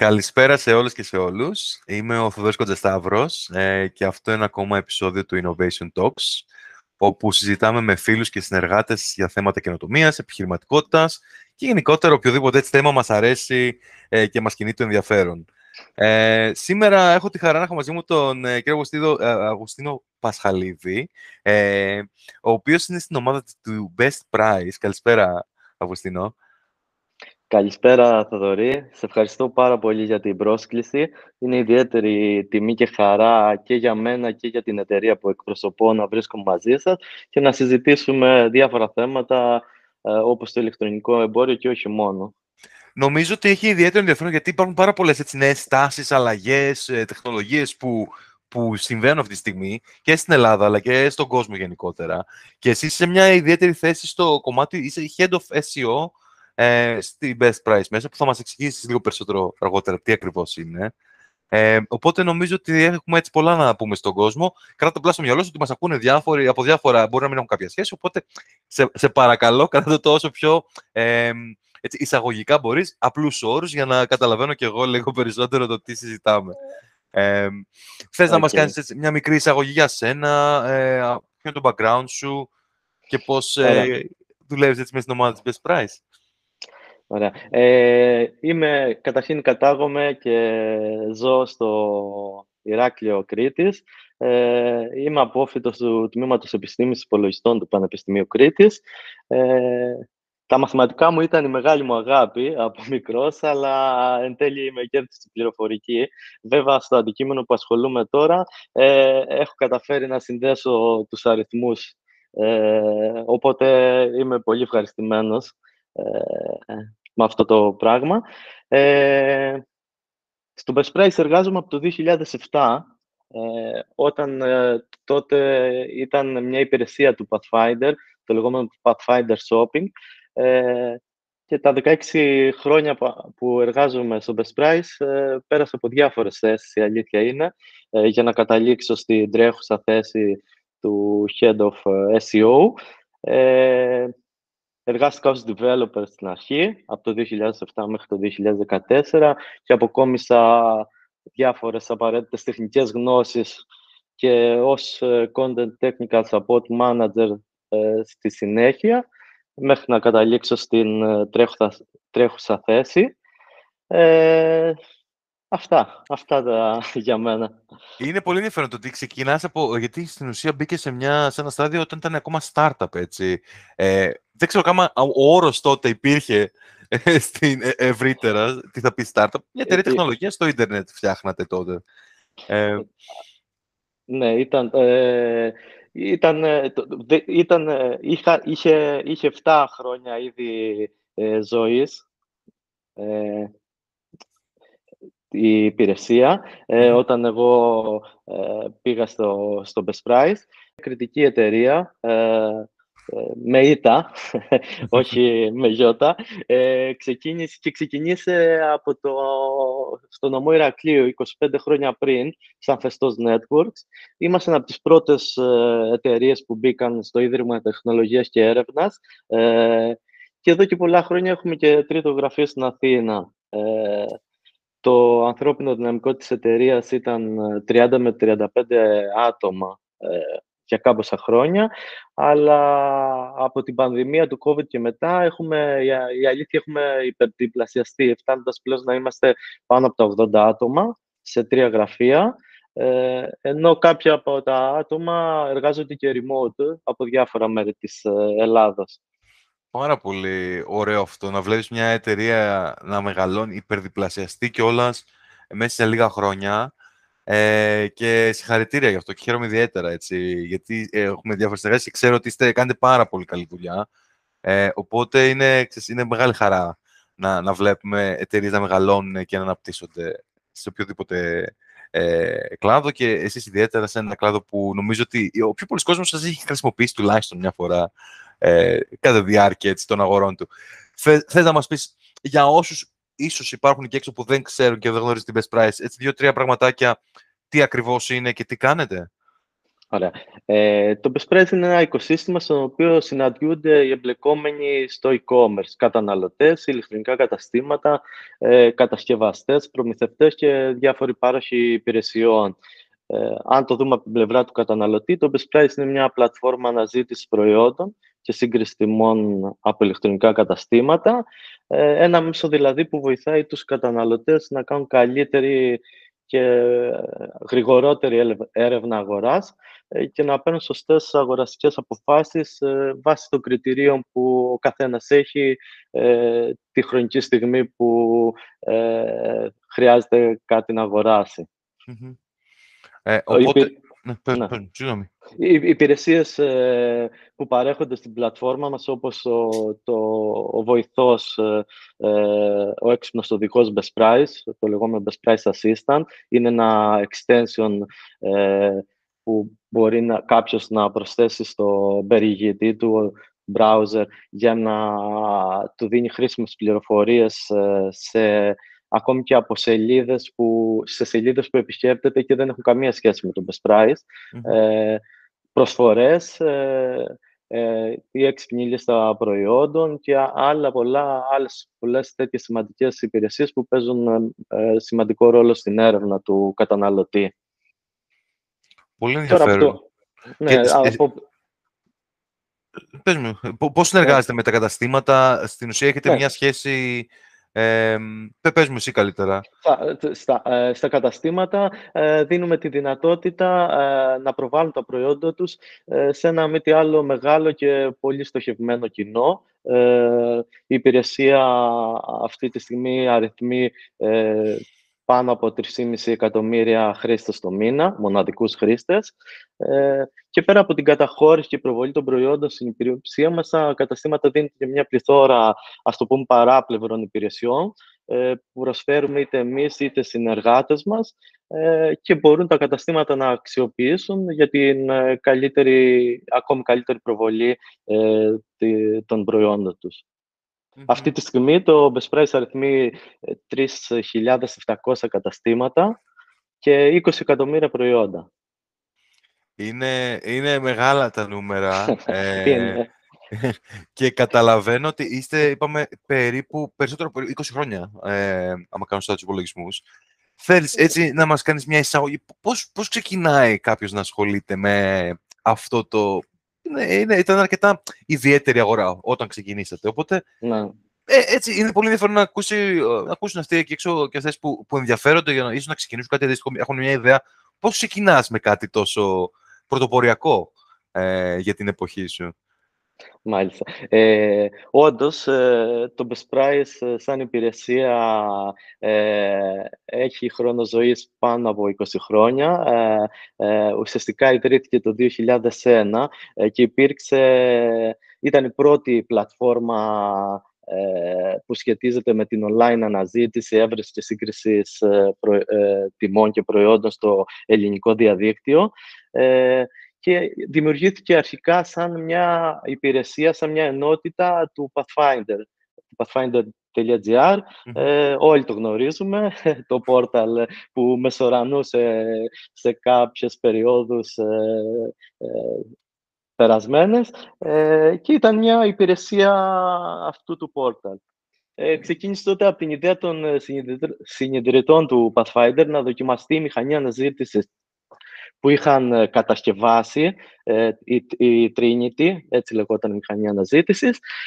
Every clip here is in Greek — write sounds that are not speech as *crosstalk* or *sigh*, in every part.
Καλησπέρα σε όλες και σε όλους. Είμαι ο Θοδός Κοντζεσταύρος ε, και αυτό είναι ακόμα επεισόδιο του Innovation Talks, όπου συζητάμε με φίλους και συνεργάτες για θέματα καινοτομίας, επιχειρηματικότητας και γενικότερα οποιοδήποτε έτσι θέμα μας αρέσει ε, και μας κινεί το ενδιαφέρον. Ε, σήμερα έχω τη χαρά να έχω μαζί μου τον ε, κύριο Αγουστίνο, ε, Αγουστίνο Πασχαλίδη, ε, ο οποίος είναι στην ομάδα του Best Price. Καλησπέρα, Αγουστίνο. Καλησπέρα, Θοδωρή. Σε ευχαριστώ πάρα πολύ για την πρόσκληση. Είναι ιδιαίτερη τιμή και χαρά και για μένα και για την εταιρεία που εκπροσωπώ να βρίσκομαι μαζί σας και να συζητήσουμε διάφορα θέματα ε, όπως το ηλεκτρονικό εμπόριο και όχι μόνο. Νομίζω ότι έχει ιδιαίτερο ενδιαφέρον γιατί υπάρχουν πάρα πολλές έτσι, νέες τάσεις, αλλαγές, ε, τεχνολογίες που, που συμβαίνουν αυτή τη στιγμή και στην Ελλάδα αλλά και στον κόσμο γενικότερα. Και εσύ σε μια ιδιαίτερη θέση στο κομμάτι, είσαι head of SEO ε, στη Best Price μέσα, που θα μας εξηγήσεις λίγο περισσότερο αργότερα τι ακριβώς είναι. Ε, οπότε νομίζω ότι έχουμε έτσι πολλά να πούμε στον κόσμο. Κράτα απλά στο μυαλό σου ότι μας ακούνε διάφοροι, από διάφορα, μπορεί να μην έχουν κάποια σχέση. Οπότε σε, σε παρακαλώ, *laughs* κράτα το όσο πιο ε, έτσι, εισαγωγικά μπορείς, απλούς όρους, για να καταλαβαίνω κι εγώ λίγο περισσότερο το τι συζητάμε. Ε, Θες okay. να μας κάνεις μια μικρή εισαγωγή για σένα, ε, ποιο είναι το background σου και πώς ε, δουλεύεις με την ομάδα της Best Price; Ωραία. Ε, είμαι, καταρχήν κατάγομαι και ζω στο Ηράκλειο Κρήτης. Ε, είμαι απόφυτος του Τμήματος Επιστήμης Υπολογιστών του Πανεπιστημίου Κρήτης. Ε, τα μαθηματικά μου ήταν η μεγάλη μου αγάπη από μικρός, αλλά εν τέλει είμαι και στην πληροφορική. Βέβαια, στο αντικείμενο που ασχολούμαι τώρα, ε, έχω καταφέρει να συνδέσω τους αριθμούς, ε, οπότε είμαι πολύ ευχαριστημένος ε, με αυτό το πράγμα. Ε, στο Best Price εργάζομαι από το 2007, ε, όταν ε, τότε ήταν μια υπηρεσία του Pathfinder, το λεγόμενο Pathfinder Shopping, ε, και τα 16 χρόνια που εργάζομαι στο Best Price ε, πέρασα από διάφορες θέσεις, η αλήθεια είναι, ε, για να καταλήξω στην τρέχουσα θέση του Head of SEO. Ε, Εργάστηκα ως developer στην αρχή, από το 2007 μέχρι το 2014 και αποκόμισα διάφορες απαραίτητες τεχνικές γνώσεις και ως ε, Content Technical Support Manager ε, στη συνέχεια, μέχρι να καταλήξω στην ε, τρέχουσα, τρέχουσα θέση. Ε, Αυτά, αυτά τα, *laughs* για μένα. Είναι πολύ ενδιαφέρον το ότι ξεκινάς από... Γιατί στην ουσία μπήκες σε, μια, σε ένα στάδιο όταν ήταν ακόμα startup, έτσι. Ε, δεν ξέρω καν ο όρος τότε υπήρχε ε, στην ε, ευρύτερα, τι θα πει startup. Μια εταιρεία τεχνολογίας στο ίντερνετ φτιάχνατε τότε. Ε, ναι, ήταν... Ε, ήταν, ήταν είχα, είχε, είχε 7 χρόνια ήδη ε, ζωής. Ε, η υπηρεσία ε, όταν εγώ ε, πήγα στο, στο Best Price. Κριτική εταιρεία ε, με ΙΤΑ, *laughs* όχι με γιώτα, ξεκίνησε και ξεκινήσε από το, στο νομό Ηρακλείου 25 χρόνια πριν, σαν Φεστός Networks. Είμαστε από τις πρώτες εταιρείες που μπήκαν στο Ίδρυμα Τεχνολογίας και Έρευνας και εδώ και πολλά χρόνια έχουμε και τρίτο γραφείο στην Αθήνα. Το ανθρώπινο δυναμικό της εταιρείας ήταν 30 ε, με 35 άτομα ε, για κάμποσα χρόνια, αλλά από την πανδημία του COVID και μετά έχουμε, η αλήθεια έχουμε υπερδιπλασιαστεί, φτάνοντας πλέον να είμαστε πάνω από τα 80 άτομα σε τρία γραφεία, ε, ενώ κάποια από τα άτομα εργάζονται και remote από διάφορα μέρη της Ελλάδας. Πάρα πολύ ωραίο αυτό, να βλέπεις μια εταιρεία να μεγαλώνει, υπερδιπλασιαστεί κιόλας μέσα σε λίγα χρόνια. Ε, και συγχαρητήρια γι' αυτό και χαίρομαι ιδιαίτερα, έτσι, γιατί ε, έχουμε διάφορες εταιρείες και ξέρω ότι είστε, κάνετε πάρα πολύ καλή δουλειά. Ε, οπότε είναι, ξέρεις, είναι μεγάλη χαρά να, να βλέπουμε εταιρείες να μεγαλώνουν και να αναπτύσσονται σε οποιοδήποτε ε, κλάδο και εσείς ιδιαίτερα σε ένα κλάδο που νομίζω ότι ο πιο πολλοί κόσμος σας έχει χρησιμοποιήσει τουλάχιστον μια φορά ε, κατά διάρκεια έτσι, των αγορών του. Θες να μας πεις για όσους ίσως υπάρχουν και έξω που δεν ξέρουν και δεν γνωρίζουν την Best Price, έτσι δύο-τρία πραγματάκια, τι ακριβώς είναι και τι κάνετε; Ωραία. Ε, το Best είναι ένα οικοσύστημα στο οποίο συναντιούνται οι εμπλεκόμενοι στο e-commerce, καταναλωτές, ηλεκτρονικά καταστήματα, ε, κατασκευαστές, προμηθευτές και διάφοροι πάροχοι υπηρεσιών. Ε, αν το δούμε από την πλευρά του καταναλωτή, το Best είναι μια πλατφόρμα αναζήτησης προϊόντων και σύγκριση τιμών από ηλεκτρονικά καταστήματα. Ε, ένα μέσο δηλαδή που βοηθάει τους καταναλωτές να κάνουν καλύτερη και γρηγορότερη έρευνα αγοράς ε, και να παίρνουν σωστές αγοραστικές αποφάσεις ε, βάσει των κριτηρίων που ο καθένας έχει ε, τη χρονική στιγμή που χρειάζεται κάτι να αγοράσει. οπότε... Ναι, ναι. Οι υπηρεσίες που παρέχονται στην πλατφόρμα μας, όπως ο, το, ο βοηθός, ο έξυπνος οδηγός Best Price, το λεγόμενο Best Price Assistant, είναι ένα extension που μπορεί να, κάποιος να προσθέσει στο περιηγητή του browser για να του δίνει χρήσιμες πληροφορίες ε, σε, ακόμη και από σελίδες που, σε σελίδες που επισκέπτεται και δεν έχουν καμία σχέση με το Best Price. Ε, προσφορές, ε, ε, η έξυπνη λίστα προϊόντων και άλλα πολλά, άλλες πολλές τέτοιες σημαντικές υπηρεσίες που παίζουν ε, σημαντικό ρόλο στην έρευνα του καταναλωτή. Πολύ ενδιαφέρον. Ναι, από... Πες μου, πώς συνεργάζεστε με τα καταστήματα, στην ουσία έχετε ναι. μια σχέση... Ε, πες μου εσύ καλύτερα. Στα, ε, στα, καταστήματα ε, δίνουμε τη δυνατότητα ε, να προβάλλουν τα προϊόντα τους σε ένα μη τι άλλο μεγάλο και πολύ στοχευμένο κοινό. η υπηρεσία αυτή τη στιγμή αριθμεί πάνω από 3,5 εκατομμύρια χρήστες το μήνα, μοναδικούς χρήστες. Ε, και πέρα από την καταχώρηση και προβολή των προϊόντων στην υπηρεσία μας, τα καταστήματα δίνουν και μια πληθώρα, ας το πούμε, παράπλευρων υπηρεσιών, ε, που προσφέρουμε είτε εμείς είτε συνεργάτες μας ε, και μπορούν τα καταστήματα να αξιοποιήσουν για την ε, καλύτερη, ακόμη καλύτερη προβολή ε, των προϊόντων τους. Αυτή τη στιγμή το Best Price αριθμεί 3.700 ε, καταστήματα και 20 εκατομμύρια προϊόντα. Είναι, είναι μεγάλα τα νούμερα. ε, *laughs* *laughs* και καταλαβαίνω ότι είστε, είπαμε, περίπου περισσότερο από 20 χρόνια, ε, άμα κάνω σωστά τους υπολογισμούς. Θέλεις έτσι να μας κάνεις μια εισαγωγή. Πώς, πώς ξεκινάει κάποιος να ασχολείται με αυτό το είναι, είναι, ήταν αρκετά ιδιαίτερη αγορά όταν ξεκινήσατε. Οπότε, ναι. ε, έτσι, είναι πολύ ενδιαφέρον να, ακούσει, να ακούσουν αυτοί εκεί έξω και αυτές που, που ενδιαφέρονται για να, ίσως να ξεκινήσουν κάτι αντίστοιχο, έχουν μια ιδέα πώς ξεκινάς με κάτι τόσο πρωτοποριακό ε, για την εποχή σου; Μάλιστα. Ε, όντως, ε, το Best Price ε, σαν υπηρεσία ε, έχει χρόνο ζωής πάνω από 20 χρόνια. Ε, ουσιαστικά ιδρύθηκε το 2001 και υπήρξε, ήταν η πρώτη πλατφόρμα που σχετίζεται με την online αναζήτηση, έβρεση και σύγκριση τιμών και προϊόντων στο ελληνικό διαδίκτυο και δημιουργήθηκε αρχικά σαν μια υπηρεσία, σαν μια ενότητα του Pathfinder, του pathfinder.gr. Ε, όλοι το γνωρίζουμε, *laughs* το πόρταλ που μεσορανούσε σε κάποιες περιόδους ε, ε, περασμένες ε, και ήταν μια υπηρεσία αυτού του πόρταλ. Ε, ξεκίνησε τότε από την ιδέα των συνειδητών του Pathfinder να δοκιμαστεί η μηχανή αναζήτησης που είχαν ε, κατασκευάσει ε, η, η Trinity, έτσι λεγόταν η μηχανή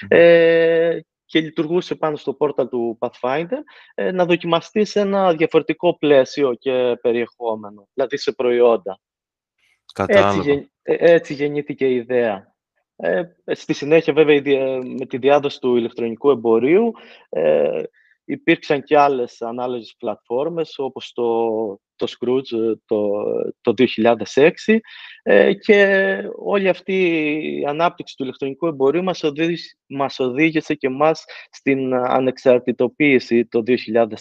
ε, και λειτουργούσε πάνω στο πόρταλ του Pathfinder, ε, να δοκιμαστεί σε ένα διαφορετικό πλαίσιο και περιεχόμενο, δηλαδή σε προϊόντα. Έτσι, έτσι γεννήθηκε η ιδέα. Ε, στη συνέχεια, βέβαια, με τη διάδοση του ηλεκτρονικού εμπορίου, ε, υπήρξαν και άλλες ανάλογες πλατφόρμες, όπως το, το Scrooge ε, το, το 2006 ε, και όλη αυτή η ανάπτυξη του ηλεκτρονικού εμπορίου μας οδήγησε, μας οδήγησε και μας στην ανεξαρτητοποίηση το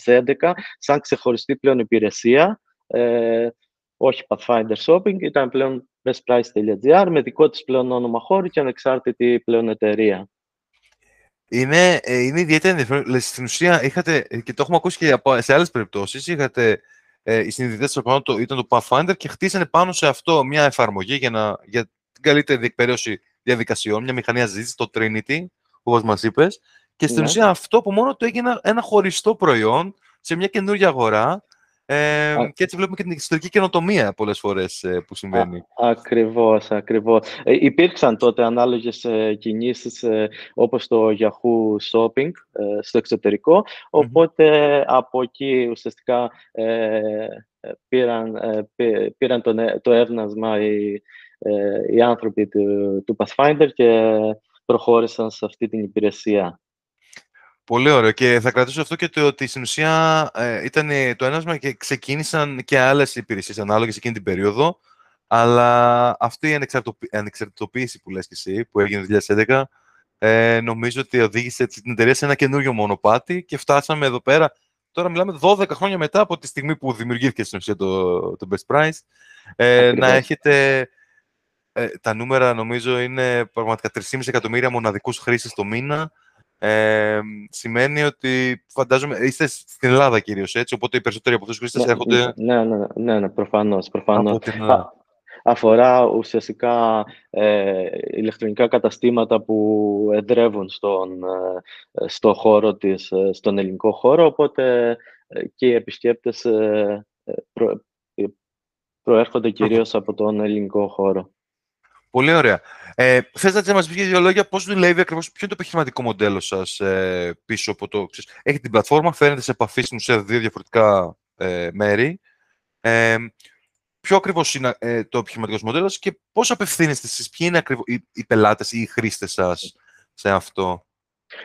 2011 σαν ξεχωριστή πλέον υπηρεσία, ε, όχι Pathfinder Shopping, ήταν πλέον bestprice.gr με δικό της πλέον όνομα χώρου και ανεξάρτητη πλέον εταιρεία. Είναι, ε, είναι ιδιαίτερα ενδιαφέρον. Στην ουσία, είχατε, και το έχουμε ακούσει και σε άλλες περιπτώσεις, είχατε ε, οι συνειδητές ήταν το Pathfinder και χτίσανε πάνω σε αυτό μια εφαρμογή για, να, για την καλύτερη διεκπαιρέωση διαδικασιών, μια μηχανή ζήτηση, το Trinity, όπως μας είπες, και στην ναι. ουσία αυτό από μόνο το έγινε ένα χωριστό προϊόν σε μια καινούργια αγορά ε, και έτσι βλέπουμε και την ιστορική καινοτομία πολλές φορές ε, που συμβαίνει. Α, ακριβώς, ακριβώς. Ε, υπήρξαν τότε ανάλογες ε, κινήσεις ε, όπως το Yahoo Shopping ε, στο εξωτερικό, οπότε από εκεί ουσιαστικά πήραν, πήραν το, το έβνασμα οι, οι άνθρωποι του, του Pathfinder και προχώρησαν σε αυτή την υπηρεσία. Πολύ ωραίο. Και θα κρατήσω αυτό και το ότι στην ουσία ε, ήταν το ένασμα και ξεκίνησαν και άλλες υπηρεσίες ανάλογες εκείνη την περίοδο. Αλλά αυτή η ανεξαρτητοποίηση που λες και εσύ, που έγινε το 2011, ε, νομίζω ότι οδήγησε την εταιρεία σε ένα καινούριο μονοπάτι και φτάσαμε εδώ πέρα. Τώρα μιλάμε 12 χρόνια μετά από τη στιγμή που δημιουργήθηκε στην ουσία το, το Best Price. Ε, να έχετε ε, τα νούμερα νομίζω είναι πραγματικά 3,5 εκατομμύρια μοναδικούς χρήστες το μήνα ε, σημαίνει ότι φαντάζομαι είστε στην Ελλάδα κυρίως έτσι, οπότε οι περισσότεροι από αυτούς του χρήστε ναι, έρχονται. Ναι, ναι, ναι, ναι προφανώς. Προφανώς. αφορά ουσιαστικά ε, ηλεκτρονικά καταστήματα που εδρεύουν στον, ε, στο χώρο της, ε, στον ελληνικό χώρο, οπότε ε, και οι επισκέπτες προ, προέρχονται κυρίως από τον ελληνικό χώρο. Πολύ ωραία. Ε, Θες να μας πεις δύο λόγια πώς δουλεύει ακριβώς, ποιο είναι το επιχειρηματικό μοντέλο σας ε, πίσω από το. Ξέρεις, έχετε την πλατφόρμα, φαίνεται σε επαφή στην ουσία δύο διαφορετικά ε, μέρη. Ε, ποιο ακριβώς είναι ε, το επιχειρηματικό μοντέλο και πώς απευθύνεστε εσείς, ποιοι είναι ακριβώς, οι, οι πελάτες ή οι χρήστες σας σε αυτό;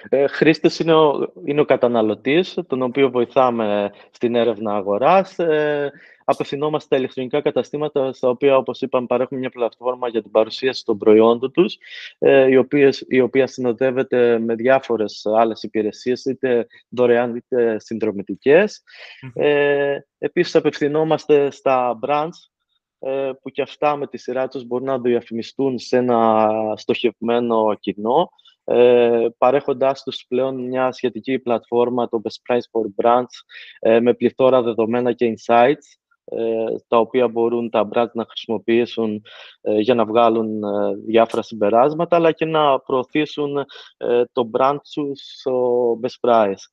Ε, χρήστες είναι ο, είναι ο καταναλωτής, τον οποίο βοηθάμε στην έρευνα αγοράς. Ε, απευθυνόμαστε στα ηλεκτρονικά καταστήματα, στα οποία, όπως είπαμε, παρέχουμε μια πλατφόρμα για την παρουσίαση των προϊόντων τους, ε, η, οποίες, η οποία συνοδεύεται με διάφορες άλλες υπηρεσίες, είτε δωρεάν είτε συνδρομητικές. Ε, επίσης, απευθυνόμαστε στα brands, ε, που και αυτά με τη σειρά τους μπορούν να διαφημιστούν σε ένα στοχευμένο κοινό, ε, παρέχοντάς τους πλέον μια σχετική πλατφόρμα, το Best Price for Brands, ε, με πληθώρα δεδομένα και insights, ε, τα οποία μπορούν τα brands να χρησιμοποιήσουν ε, για να βγάλουν ε, διάφορα συμπεράσματα, αλλά και να προωθήσουν το brand του στο Best Price.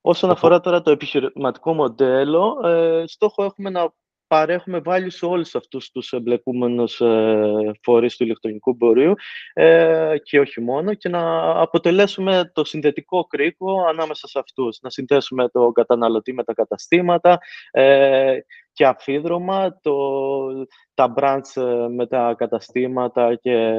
Όσον αφορά τώρα το επιχειρηματικό μοντέλο, στόχο έχουμε να παρέχουμε value σε όλους αυτούς τους εμπλεκούμενους ε, φορείς του ηλεκτρονικού εμπορίου ε, και όχι μόνο και να αποτελέσουμε το συνδετικό κρίκο ανάμεσα σε αυτούς. Να συνδέσουμε το καταναλωτή με τα καταστήματα ε, και αφίδρομα, το, τα brands ε, με τα καταστήματα και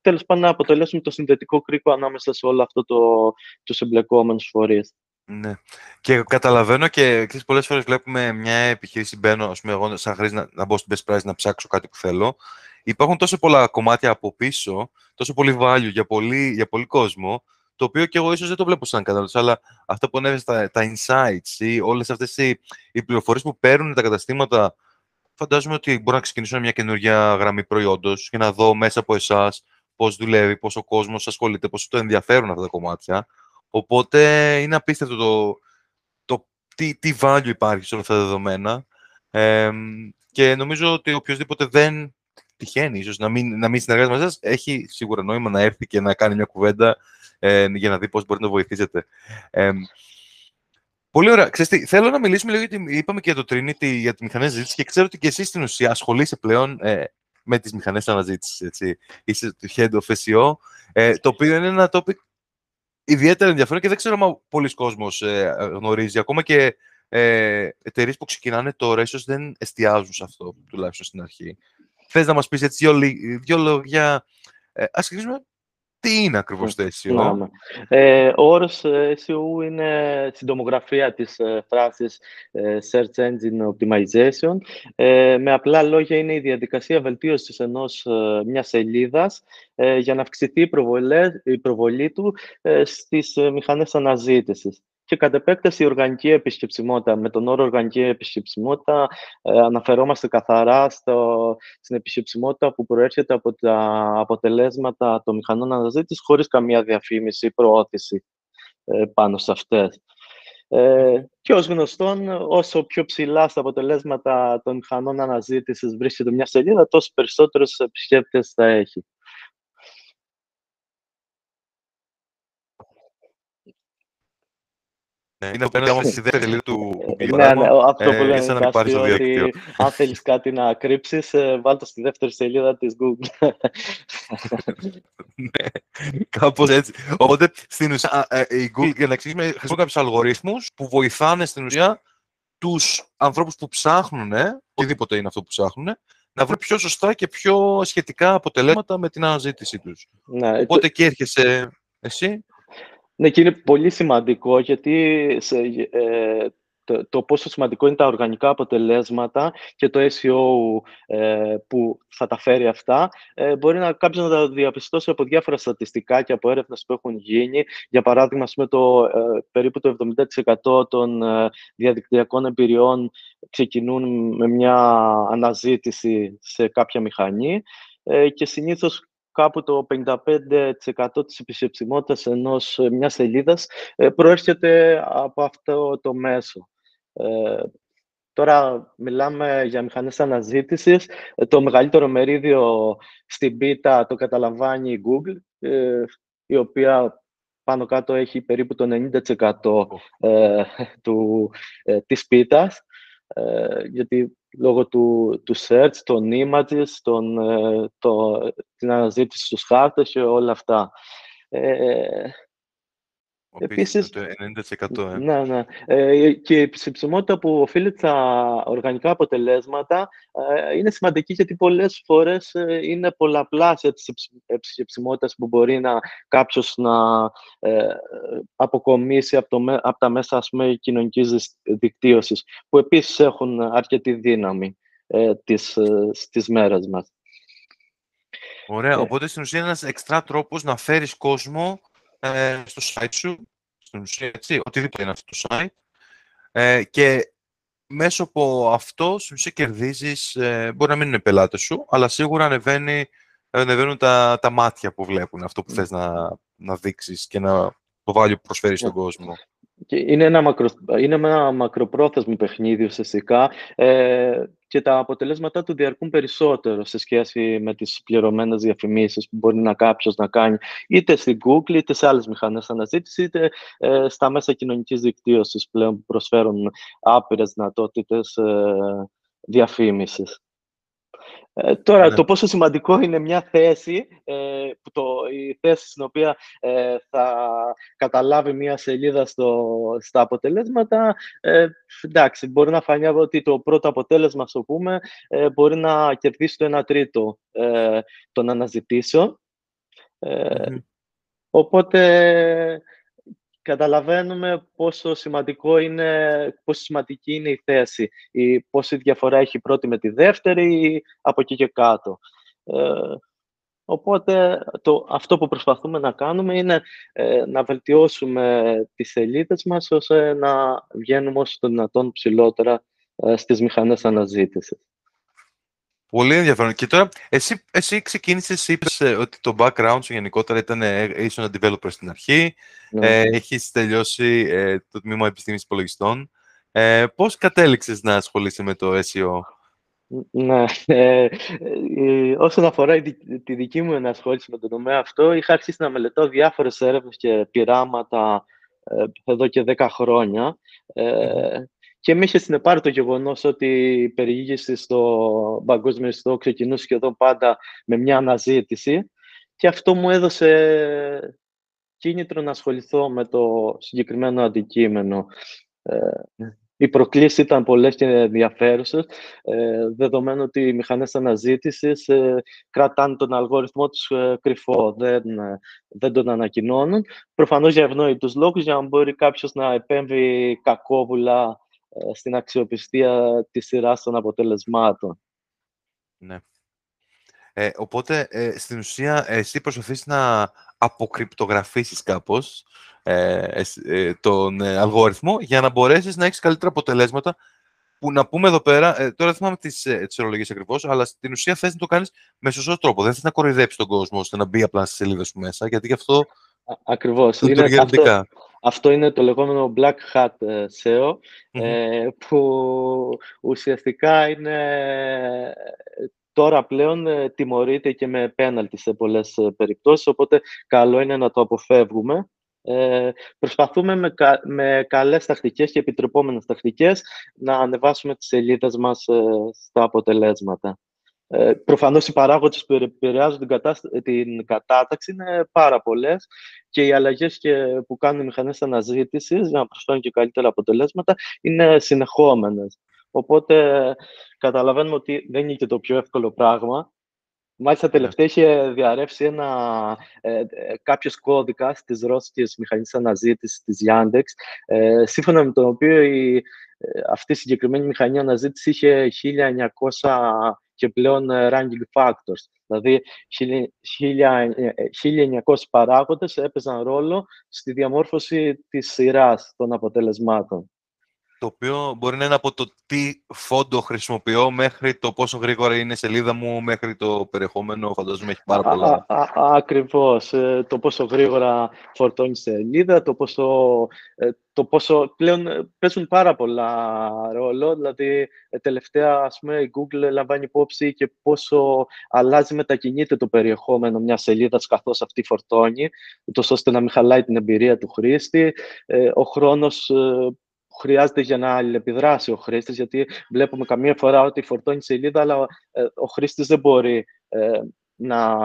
τέλος πάντων να αποτελέσουμε το συνδετικό κρίκο ανάμεσα σε όλο αυτό το, τους εμπλεκόμενους φορείς. Ναι. Και καταλαβαίνω και εξής, πολλές φορές βλέπουμε μια επιχείρηση, μπαίνω, ας πούμε, εγώ σαν χρήση να, να μπω στην Best Price να ψάξω κάτι που θέλω. Υπάρχουν τόσο πολλά κομμάτια από πίσω, τόσο πολύ value για πολύ, για πολύ κόσμο, το οποίο και εγώ ίσως δεν το βλέπω σαν καταναλωτής, αλλά αυτά που ανέβει τα, τα insights ή όλες αυτές οι, οι πληροφορίες που παίρνουν τα καταστήματα, φαντάζομαι ότι μπορώ να ξεκινήσω μια καινούργια γραμμή προϊόντος και να δω μέσα από εσάς πώς δουλεύει, πώς ο κόσμος ασχολείται, πώς το ενδιαφέρουν αυτά τα κομμάτια. Οπότε είναι απίστευτο το, το τι, τι value υπάρχει σε όλα αυτά τα δεδομένα. Ε, και νομίζω ότι οποιοδήποτε δεν τυχαίνει ίσως να μην, να μην συνεργάζεται μαζί σας, έχει σίγουρα νόημα να έρθει και να κάνει μια κουβέντα ε, για να δει πώς μπορεί να βοηθήσετε. Ε, πολύ ωραία. Ξέρετε, θέλω να μιλήσουμε λίγο γιατί είπαμε και για το Trinity, για τη μηχανές ζήτηση και ξέρω ότι και εσύ στην ουσία ασχολείσαι πλέον ε, με τις μηχανές αναζήτησης. Έτσι. Είσαι το Head of SEO, ε, το οποίο είναι ένα topic ιδιαίτερα ενδιαφέρον και δεν ξέρω αν πολλοί κόσμος ε, γνωρίζει. Ακόμα και ε, εταιρείες που ξεκινάνε τώρα ίσως δεν εστιάζουν σε αυτό, τουλάχιστον στην αρχή. Θες να μας πεις έτσι δύο, δύο λόγια. Ε, ας ξεκινήσουμε τι είναι ακριβώς το SEO. Ναι, ναι. Ε, ο όρος ε, SEO είναι συντομογραφία της ε, φράσης ε, Search Engine Optimization. με απλά λόγια είναι η διαδικασία βελτίωσης ενός μιας σελίδας για να αυξηθεί η, η προβολή του στις μηχανές αναζήτησης και κατ' επέκταση η οργανική επισκεψιμότητα. Με τον όρο οργανική επισκεψιμότητα ε, αναφερόμαστε καθαρά στο, στην επισκεψιμότητα που προέρχεται από τα αποτελέσματα των μηχανών αναζήτησης χωρίς καμία διαφήμιση ή προώθηση ε, πάνω σε αυτές. Ε, και ως γνωστόν, όσο πιο ψηλά στα αποτελέσματα των μηχανών αναζήτησης βρίσκεται μια σελίδα, τόσο περισσότερους επισκέπτες θα έχει. Ναι, είναι απέναντι όμως στη δεύτερη σελίδα του Ναι, Google. ναι, αυτό που ε, λένε σαν να μην πάρεις το ότι διαδίκτυο. αν θέλεις κάτι να κρύψεις, ε, βάλ' το στη δεύτερη σελίδα της Google. *laughs* Ναι, κάπως έτσι. Οπότε, στην ουσία, α, ε, η Google, για να εξηγήσουμε, χρησιμοποιεί κάποιους αλγορίθμους που βοηθάνε στην ουσία τους ανθρώπους που ψάχνουν, οτιδήποτε είναι αυτό που ψάχνουν, να βρουν πιο σωστά και πιο σχετικά αποτελέσματα με την αναζήτησή τους. ναι, Οπότε εκεί έρχεσαι εσύ. Ναι, και είναι πολύ σημαντικό γιατί σε, ε, το, το πόσο σημαντικό είναι τα οργανικά αποτελέσματα και το SEO ε, που θα τα φέρει αυτά, ε, μπορεί να κάποιος να τα διαπιστώσει από διάφορα στατιστικά και από έρευνες που έχουν γίνει. Για παράδειγμα, ας πούμε, το, ε, περίπου το 70% των ε, διαδικτυακών εμπειριών ξεκινούν με μια αναζήτηση σε κάποια μηχανή ε, και συνήθως κάπου το 55% της επισκεψιμότητας ενός ε, μιας σελίδας ε, προέρχεται από αυτό το μέσο. Ε, τώρα μιλάμε για μηχανές αναζήτησης. Ε, το μεγαλύτερο μερίδιο στην πίτα το καταλαμβάνει η Google, ε, η οποία πάνω κάτω έχει περίπου το 90% ε, του, ε, της πίτας, ε, γιατί λόγω του, του search, των images, των, ε, το, την αναζήτηση στους χάρτες και όλα αυτά. Ε, Επίσης- το 90% ε. ναι, ναι. Ε, και η επισκεψιμότητα που οφείλεται στα οργανικά αποτελέσματα ε, είναι σημαντική γιατί πολλές φορές ε, είναι πολλαπλάσια της εψ- επισκεψιμότητας που μπορεί να κάποιος να ε, αποκομίσει από, το, με- από τα μέσα ας πούμε, κοινωνικής δυσ- δικτύωσης που επίσης έχουν αρκετή δύναμη ε, τις, ε, στις μέρες μας. Ωραία. Ε. Οπότε στην ουσία είναι ένας εξτρά τρόπος να φέρεις κόσμο ε, στο site σου, στην ουσία, έτσι, οτιδήποτε είναι αυτό το site. Ε, και μέσω από αυτό, στην ουσία κερδίζεις, ε, μπορεί να μην είναι πελάτες σου, αλλά σίγουρα ανεβαίνει, ανεβαίνουν τα, τα μάτια που βλέπουν αυτό που θες να, να δείξεις και να το value που προσφέρεις στον κόσμο. Και είναι ένα, μακρο, είναι ένα μακροπρόθεσμο παιχνίδι ουσιαστικά ε, και τα αποτελέσματά του διαρκούν περισσότερο σε σχέση με τις πληρωμένες διαφημίσεις που μπορεί να κάποιος να κάνει είτε στην Google είτε σε άλλες μηχανές αναζήτησης είτε ε, στα μέσα κοινωνικής δικτύωσης πλέον που προσφέρουν άπειρες δυνατότητες ε, διαφήμισης. Ε, τώρα, Ναι. το πόσο σημαντικό είναι μια θέση, ε, που το, η θέση στην οποία ε, θα καταλάβει μια σελίδα στο, στα αποτελέσματα, ε, εντάξει, μπορεί να φανεί ότι το πρώτο αποτέλεσμα, ας το πούμε, ε, μπορεί να κερδίσει το 1 τρίτο ε, των αναζητήσεων. Ε, Μμμ. Οπότε καταλαβαίνουμε πόσο σημαντικό είναι, πόσο σημαντική είναι η θέση, η, πόση διαφορά έχει η πρώτη με τη δεύτερη, από εκεί και κάτω. Ε, οπότε το, αυτό που προσπαθούμε να κάνουμε είναι ε, να βελτιώσουμε τις σελίδες μας ώστε να βγαίνουμε όσο το δυνατόν ψηλότερα ε, στις μηχανές αναζήτησης. Πολύ ενδιαφέρον. Και τώρα, εσύ, εσύ ξεκίνησες, είπες ε, ότι το background σου γενικότερα ήταν ε, ήσουν developer στην αρχή, Ναι. ε, έχεις τελειώσει ε, το τμήμα επιστήμης υπολογιστών. Ε, πώς κατέληξες να ασχολείσαι με το SEO? Ναι. Ε, ε, όσον αφορά η δι- τη δική μου ενασχόληση με τον τομέα αυτό, είχα αρχίσει να μελετώ διάφορες έρευνες και πειράματα ε, εδώ και 10 χρόνια ε, και με είχε συνεπάρει το γεγονός ότι η περιήγηση στο παγκόσμιο ιστό ξεκινούσες σχεδόν πάντα με μια αναζήτηση και αυτό μου έδωσε κίνητρο να ασχοληθώ με το συγκεκριμένο αντικείμενο. Ε, οι προκλήσεις ήταν πολλές και ενδιαφέρουσες, ε, δεδομένου ότι οι μηχανές αναζήτησης ε, κρατάνε τον αλγοριθμό τους ε, κρυφό, δεν, ε, δεν τον ανακοινώνουν. Προφανώς για ευνόητους λόγους, για να μπορεί κάποιος να επέμβει κακόβουλα ε, στην αξιοπιστία της σειράς των αποτελεσμάτων. Ναι. Ε, οπότε, ε, στην ουσία, εσύ προσπαθείς να αποκρυπτογραφήσεις κάπως ε, εσ- ε, τον ε, αλγόριθμο για να μπορέσεις να έχεις καλύτερα αποτελέσματα που να πούμε εδώ πέρα, ε, τώρα δεν θυμάμαι τις, ε, τις ορολογίες ακριβώς, αλλά στην ουσία θες να το κάνεις με σωστό τρόπο. Δεν θες να κοροϊδέψεις τον κόσμο ώστε να μπει απλά στη σελίδα σου μέσα, γιατί γι' αυτό Α- Ακριβώς. το Είναι λειτουργεί αυτό, αρνητικά. Αυτό είναι το λεγόμενο Black Hat ε, SEO, ε, που ουσιαστικά είναι τώρα πλέον τιμωρείται και με πέναλτι σε πολλές περιπτώσεις, οπότε καλό είναι να το αποφεύγουμε. Ε, προσπαθούμε με, κα, με καλές τακτικές και επιτρεπόμενες τακτικές να ανεβάσουμε τις σελίδες μας στα αποτελέσματα. Ε, προφανώς οι παράγοντες που επηρεάζουν την, την κατάταξη είναι πάρα πολλές και οι αλλαγές και που κάνουν οι μηχανές αναζήτησης για να προσφέρουν και καλύτερα αποτελέσματα είναι συνεχόμενες. Οπότε καταλαβαίνουμε ότι δεν είναι και το πιο εύκολο πράγμα. Μάλιστα, ναι. τελευταία είχε διαρρεύσει ένα, ε, ε, κάποιος κώδικας της ρώσικης μηχανής αναζήτησης της Yandex, ε, σύμφωνα με τον οποίο η, ε, αυτή η συγκεκριμένη μηχανή αναζήτησης είχε 1900 και πλέον ε, ranking factors. Δηλαδή, 1900 παράγοντες έπαιζαν ρόλο στη διαμόρφωση της σειράς των αποτελεσμάτων το οποίο μπορεί να είναι από το τι φόντο χρησιμοποιώ μέχρι το πόσο γρήγορα είναι η σελίδα μου, μέχρι το περιεχόμενο, φαντάζομαι έχει πάρα πολλά. ακριβώς. Ε, το πόσο γρήγορα φορτώνει η σελίδα, το πόσο, ε, το πόσο πλέον ε, παίζουν πάρα πολλά ρόλο. Δηλαδή, τελευταία, ας πούμε, η Google λαμβάνει υπόψη και πόσο αλλάζει, μετακινείται το περιεχόμενο μιας σελίδας καθώς αυτή φορτώνει, ούτως ώστε να μην χαλάει την εμπειρία του χρήστη. Ο χρόνος χρειάζεται για να αλληλεπιδράσει ο χρήστης, γιατί βλέπουμε καμία φορά ότι φορτώνει σελίδα, αλλά ε, ο χρήστης δεν μπορεί ε, να,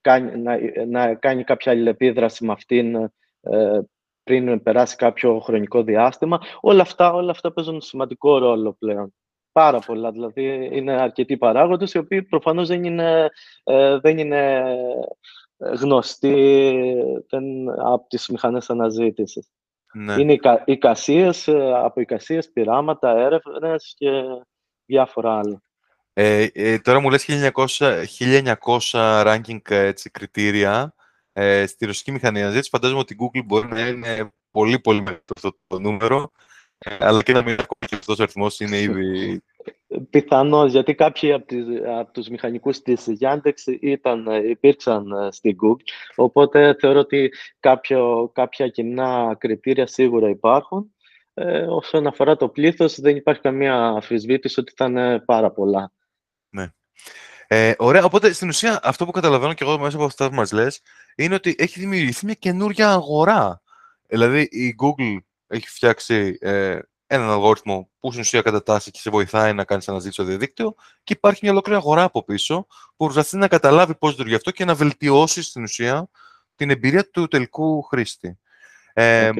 κάνει, να, να κάνει κάποια αλληλεπίδραση με αυτήν ε, πριν περάσει κάποιο χρονικό διάστημα. Όλα αυτά, όλα αυτά παίζουν σημαντικό ρόλο πλέον. Πάρα πολλά, δηλαδή είναι αρκετοί παράγοντες, οι οποίοι προφανώς δεν είναι, δεν είναι γνωστοί δεν, από τις μηχανές αναζήτησης. Ναι. Είναι εικασίες, ε, από εικασίες, πειράματα, έρευνες και διάφορα άλλα. Ε, ε, τώρα μου λες 1900, 1900 ranking έτσι, κριτήρια ε, στη ρωσική μηχανή αναζήτηση. Φαντάζομαι ότι η Google μπορεί να είναι πολύ πολύ με αυτό το νούμερο, ε, αλλά και να μην είναι και αυτός ο αριθμός είναι ήδη *laughs* Πιθανώς, γιατί κάποιοι από, τις, από τους μηχανικούς της Yandex ήταν, υπήρξαν ε, στη Google, οπότε θεωρώ ότι κάποιο, κάποια κοινά κριτήρια σίγουρα υπάρχουν. Ε, όσον αφορά το πλήθος, δεν υπάρχει καμία αφισβήτηση ότι θα είναι πάρα πολλά. Ναι. Ε, ωραία, οπότε στην ουσία αυτό που καταλαβαίνω και εγώ μέσα από αυτά που μας λες, είναι ότι έχει δημιουργηθεί μια καινούργια αγορά. Δηλαδή η Google έχει φτιάξει ε, έναν αλγόριθμο που στην ουσία κατατάσσει και σε βοηθάει να κάνεις αναζήτηση στο διαδίκτυο και υπάρχει μια ολόκληρη αγορά από πίσω που προσπαθεί να καταλάβει πώς λειτουργεί αυτό και να βελτιώσει στην ουσία την εμπειρία του τελικού χρήστη. Ε,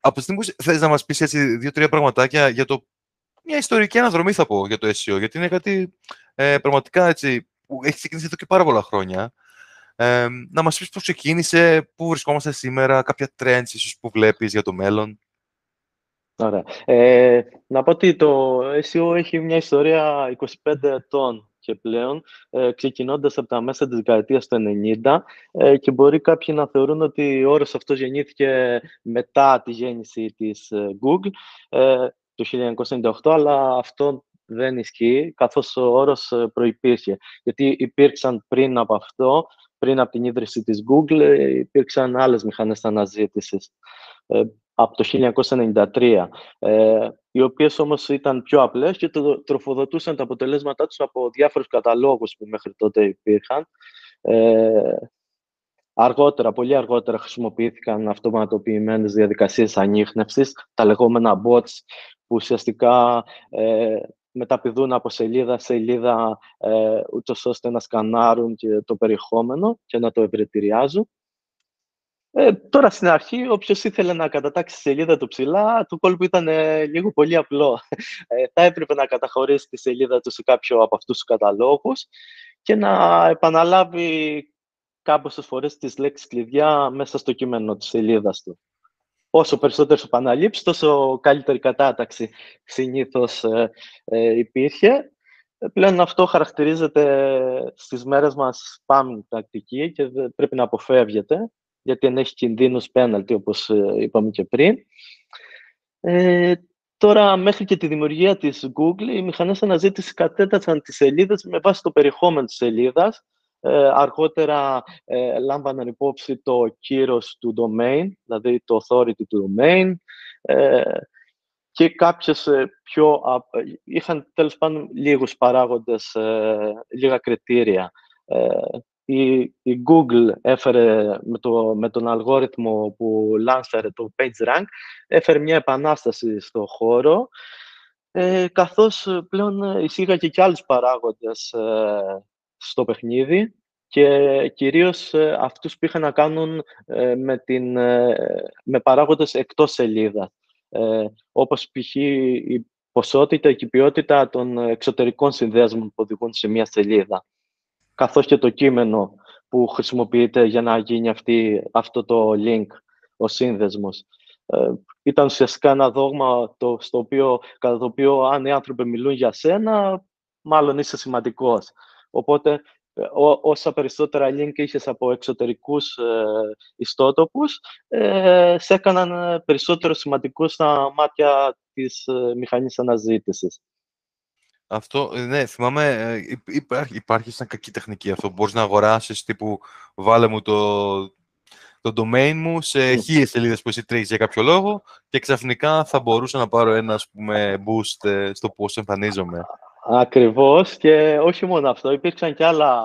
από τη στιγμή που θες να μας πεις έτσι δύο-τρία πραγματάκια για το μια ιστορική αναδρομή θα πω για το SEO, γιατί είναι κάτι ε, πραγματικά έτσι που έχει ξεκινήσει εδώ και πάρα πολλά χρόνια. Ε, να μας πεις πώς ξεκίνησε, πού βρισκόμαστε σήμερα, κάποια trends ίσως που βλέπεις για το μέλλον. Ωραία. Ε, να πω ότι το SEO έχει μια ιστορία 25 ετών και πλέον, ε, ξεκινώντας από τα μέσα της δεκαετίας του 90 ε, και μπορεί κάποιοι να θεωρούν ότι ο όρος αυτός γεννήθηκε μετά τη γέννηση της ε, Google ε, το 1998, αλλά αυτό δεν ισχύει, καθώς ο όρος ε, προϋπήρχε. Γιατί υπήρξαν πριν από αυτό, πριν από την ίδρυση της Google, υπήρξαν άλλες μηχανές αναζήτησης από το 1993, ε, οι οποίες όμως ήταν πιο απλές και το, τροφοδοτούσαν τα αποτελέσματά τους από διάφορους καταλόγους που μέχρι τότε υπήρχαν. Ε, αργότερα, πολύ αργότερα χρησιμοποιήθηκαν αυτοματοποιημένες διαδικασίες ανείχνευσης, τα λεγόμενα bots, που ουσιαστικά ε, μεταπηδούν από σελίδα σε σελίδα ε, ούτως ώστε να σκανάρουν και το περιεχόμενο και να το ευρετηριάζουν. Ε, τώρα στην αρχή, όποιος ήθελε να κατατάξει τη σελίδα του ψηλά, το κόλπο ήταν ε, λίγο πολύ απλό. Ε, θα έπρεπε να καταχωρήσει τη σελίδα του σε κάποιο από αυτούς τους καταλόγους και να επαναλάβει κάποιες φορές τις λέξεις κλειδιά μέσα στο κείμενο της σελίδας του. Όσο περισσότερο επαναλήψει, τόσο καλύτερη κατάταξη συνήθως ε, ε υπήρχε. Ε, πλέον αυτό χαρακτηρίζεται στις μέρες μας spamming τακτική και πρέπει να αποφεύγεται γιατί αν έχει κινδύνους πέναλτι, όπως ε, είπαμε και πριν. Ε, τώρα, μέχρι και τη δημιουργία της Google, οι μηχανές αναζήτηση κατέτασαν τις σελίδες με βάση το περιεχόμενο της σελίδας, Ε, αργότερα ε, λάμβαναν υπόψη το κύρος του domain, δηλαδή το authority του domain, ε, και κάποιες ε, πιο... είχαν τέλος πάντων λίγους παράγοντες, λίγα κριτήρια. Η, η Google έφερε με, το, με τον αλγόριθμο που λάνσαρε το PageRank, έφερε μια επανάσταση στο χώρο, ε, καθώς πλέον εισήγαγε και άλλους παράγοντες στο παιχνίδι και κυρίως ε, αυτούς που είχαν να κάνουν ε, με, την, ε, με παράγοντες εκτός σελίδας. Όπως π.χ. η ποσότητα και η ποιότητα των εξωτερικών συνδέσμων που οδηγούν σε μια σελίδα. Καθώς και το κείμενο που χρησιμοποιείται για να γίνει αυτή, αυτό το link, ο σύνδεσμος. ήταν ουσιαστικά ένα δόγμα το, στο οποίο, κατά το οποίο αν οι άνθρωποι μιλούν για σένα, μάλλον είσαι σημαντικός. Οπότε Ό, όσα περισσότερα link είχες από εξωτερικούς ε, ιστότοπους, ε, σε έκαναν ε, περισσότερο σημαντικό στα μάτια της ε, μηχανής αναζήτησης. Αυτό, ε, ναι, θυμάμαι, υπάρχει, υπάρχει σαν κακή τεχνική αυτό. Μπορείς να αγοράσεις τύπου βάλε μου το, το domain μου σε mm. χίλιες σελίδες που εσύ τρέχεις για κάποιο λόγο και ξαφνικά θα μπορούσα να πάρω ένα ας πούμε, boost στο πώς εμφανίζομαι. Ακριβώς και όχι μόνο αυτό, υπήρξαν και άλλα,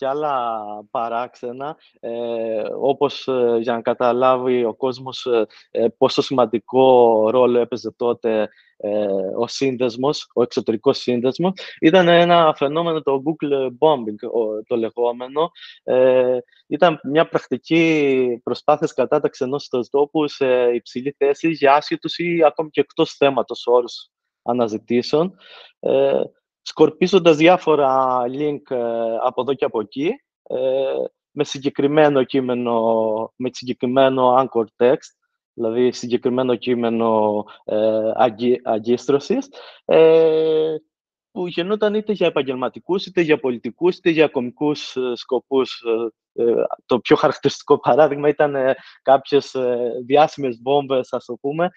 και άλλα παράξενα, ε, όπως ε, για να καταλάβει ο κόσμος ε, ε πόσο σημαντικό ρόλο έπαιζε τότε ε, ο σύνδεσμος, ο εξωτερικός σύνδεσμος. Ήταν ένα φαινόμενο το Google Bombing, το λεγόμενο. ήταν μια πρακτική προσπάθειας κατάταξη ενός τόπους σε υψηλή θέση για άσχετους ή ακόμη και εκτός θέματος όρους αναζητήσεων, ε, σκορπίζοντας διάφορα link ε, από εδώ και από εκεί, ε, με συγκεκριμένο κείμενο, με συγκεκριμένο anchor text, δηλαδή συγκεκριμένο κείμενο ε, αγκίστρωσης, ε, που γινόταν είτε για επαγγελματικούς, είτε για πολιτικούς, είτε για κομικούς ε, σκοπούς. το πιο χαρακτηριστικό παράδειγμα ήταν κάποιες διάσημες βόμβες, ας το πούμε,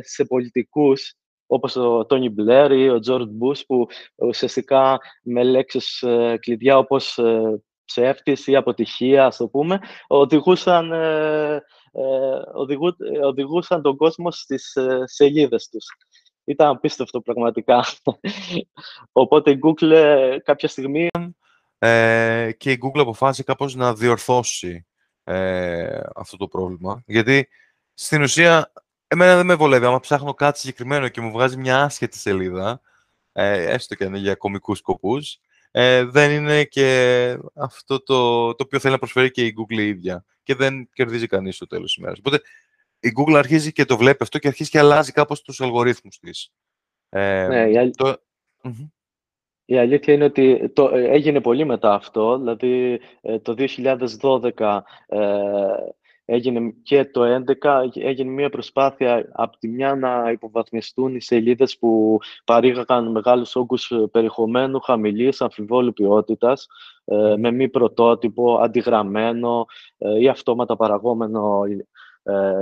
σε πολιτικούς όπως ο Τόνι Μπλερ ή ο Τζόρτ Μπούς, που ουσιαστικά με λέξεις ε, κλειδιά όπως ε, ψεύτης ή αποτυχία, ας το πούμε, οδηγούσαν, ε, οδηγού, οδηγούσαν τον κόσμο στις σελίδες τους. Ήταν απίστευτο πραγματικά. *laughs* Οπότε η Google κάποια στιγμή... και η Google αποφάσισε κάπως να διορθώσει αυτό το πρόβλημα. Γιατί στην ουσία Εμένα δεν με βολεύει. Άμα ψάχνω κάτι συγκεκριμένο και μου βγάζει μια άσχετη σελίδα, ε, έστω και αν είναι για κομικούς σκοπούς, ε, δεν είναι και αυτό το, το οποίο θέλει να προσφέρει και η Google η ίδια. Και δεν κερδίζει κανείς στο τέλος της ημέρας. Οπότε η Google αρχίζει και το βλέπει αυτό και αρχίζει και αλλάζει κάπως τους αλγορίθμους της. Ε, ναι, η, το... η αλήθεια είναι ότι το, ε, έγινε πολύ μετά αυτό. Δηλαδή, ε, το 2012 έγινε και το 2011 έγινε μια προσπάθεια από τη μια να υποβαθμιστούν οι σελίδες που παρήγαγαν μεγάλους όγκους περιεχομένου χαμηλής αμφιβόλου ποιότητας ε, με μη πρωτότυπο, αντιγραμμένο ε, ή αυτόματα παραγόμενο ε,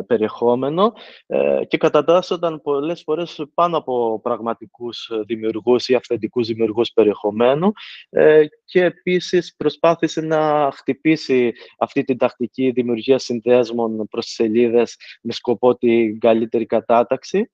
περιεχόμενο ε, και κατατάσσονταν πολλές φορές πάνω από πραγματικούς δημιουργούς ή αυθεντικούς δημιουργούς περιεχομένου ε, και επίσης προσπάθησε να χτυπήσει αυτή την τακτική δημιουργία συνδέσμων προς τις σελίδες με σκοπό την καλύτερη κατάταξη.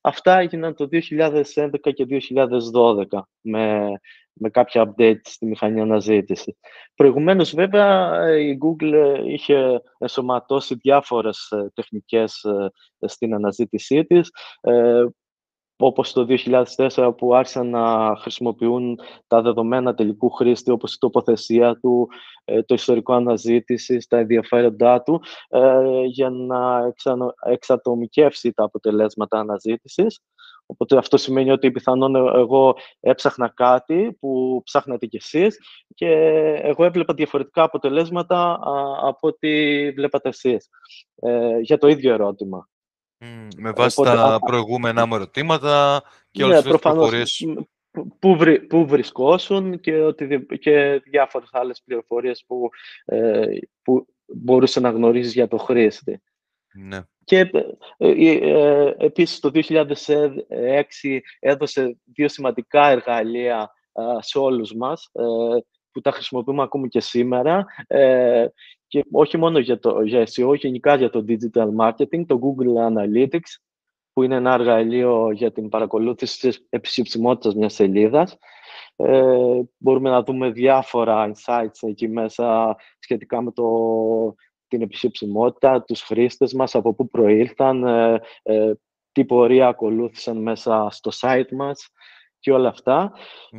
Αυτά έγιναν το 2011 και 2012 με με κάποια update στη μηχανή αναζήτηση. Προηγουμένως, βέβαια, η Google είχε ενσωματώσει διάφορες ε, τεχνικές ε, στην αναζήτησή της, ε, όπως το 2004 που άρχισαν να χρησιμοποιούν τα δεδομένα τελικού χρήστη, όπως η τοποθεσία του, το ιστορικό αναζήτηση, τα ενδιαφέροντά του, για να εξατομικεύσει τα αποτελέσματα αναζήτησης. Οπότε αυτό σημαίνει ότι πιθανόν εγώ έψαχνα κάτι που ψάχνατε κι εσείς και εγώ έβλεπα διαφορετικά αποτελέσματα από ό,τι βλέπατε εσείς ε, για το ίδιο ερώτημα. Με βάση τα προηγούμενα μου ερωτήματα και όλες ναι, τις Πού, βρι, πού βρισκόσουν και, ότι, και διάφορες άλλες πληροφορίες που, ε, που μπορούσε να γνωρίζεις για το χρήστη. Ναι. Και ε, ε, ε, επίσης το 2006 έδωσε δύο σημαντικά εργαλεία σε όλους μας, που τα χρησιμοποιούμε ακόμη και σήμερα ε, και όχι μόνο για, το, για SEO, γενικά για το digital marketing, το Google Analytics, που είναι ένα εργαλείο για την παρακολούθηση της επισυψιμότητας μιας σελίδας. Ε, μπορούμε να δούμε διάφορα insights εκεί μέσα σχετικά με το, την επισυψιμότητα, τους χρήστες μας, από πού προήλθαν, ε, ε, τι πορεία ακολούθησαν μέσα στο site μας και όλα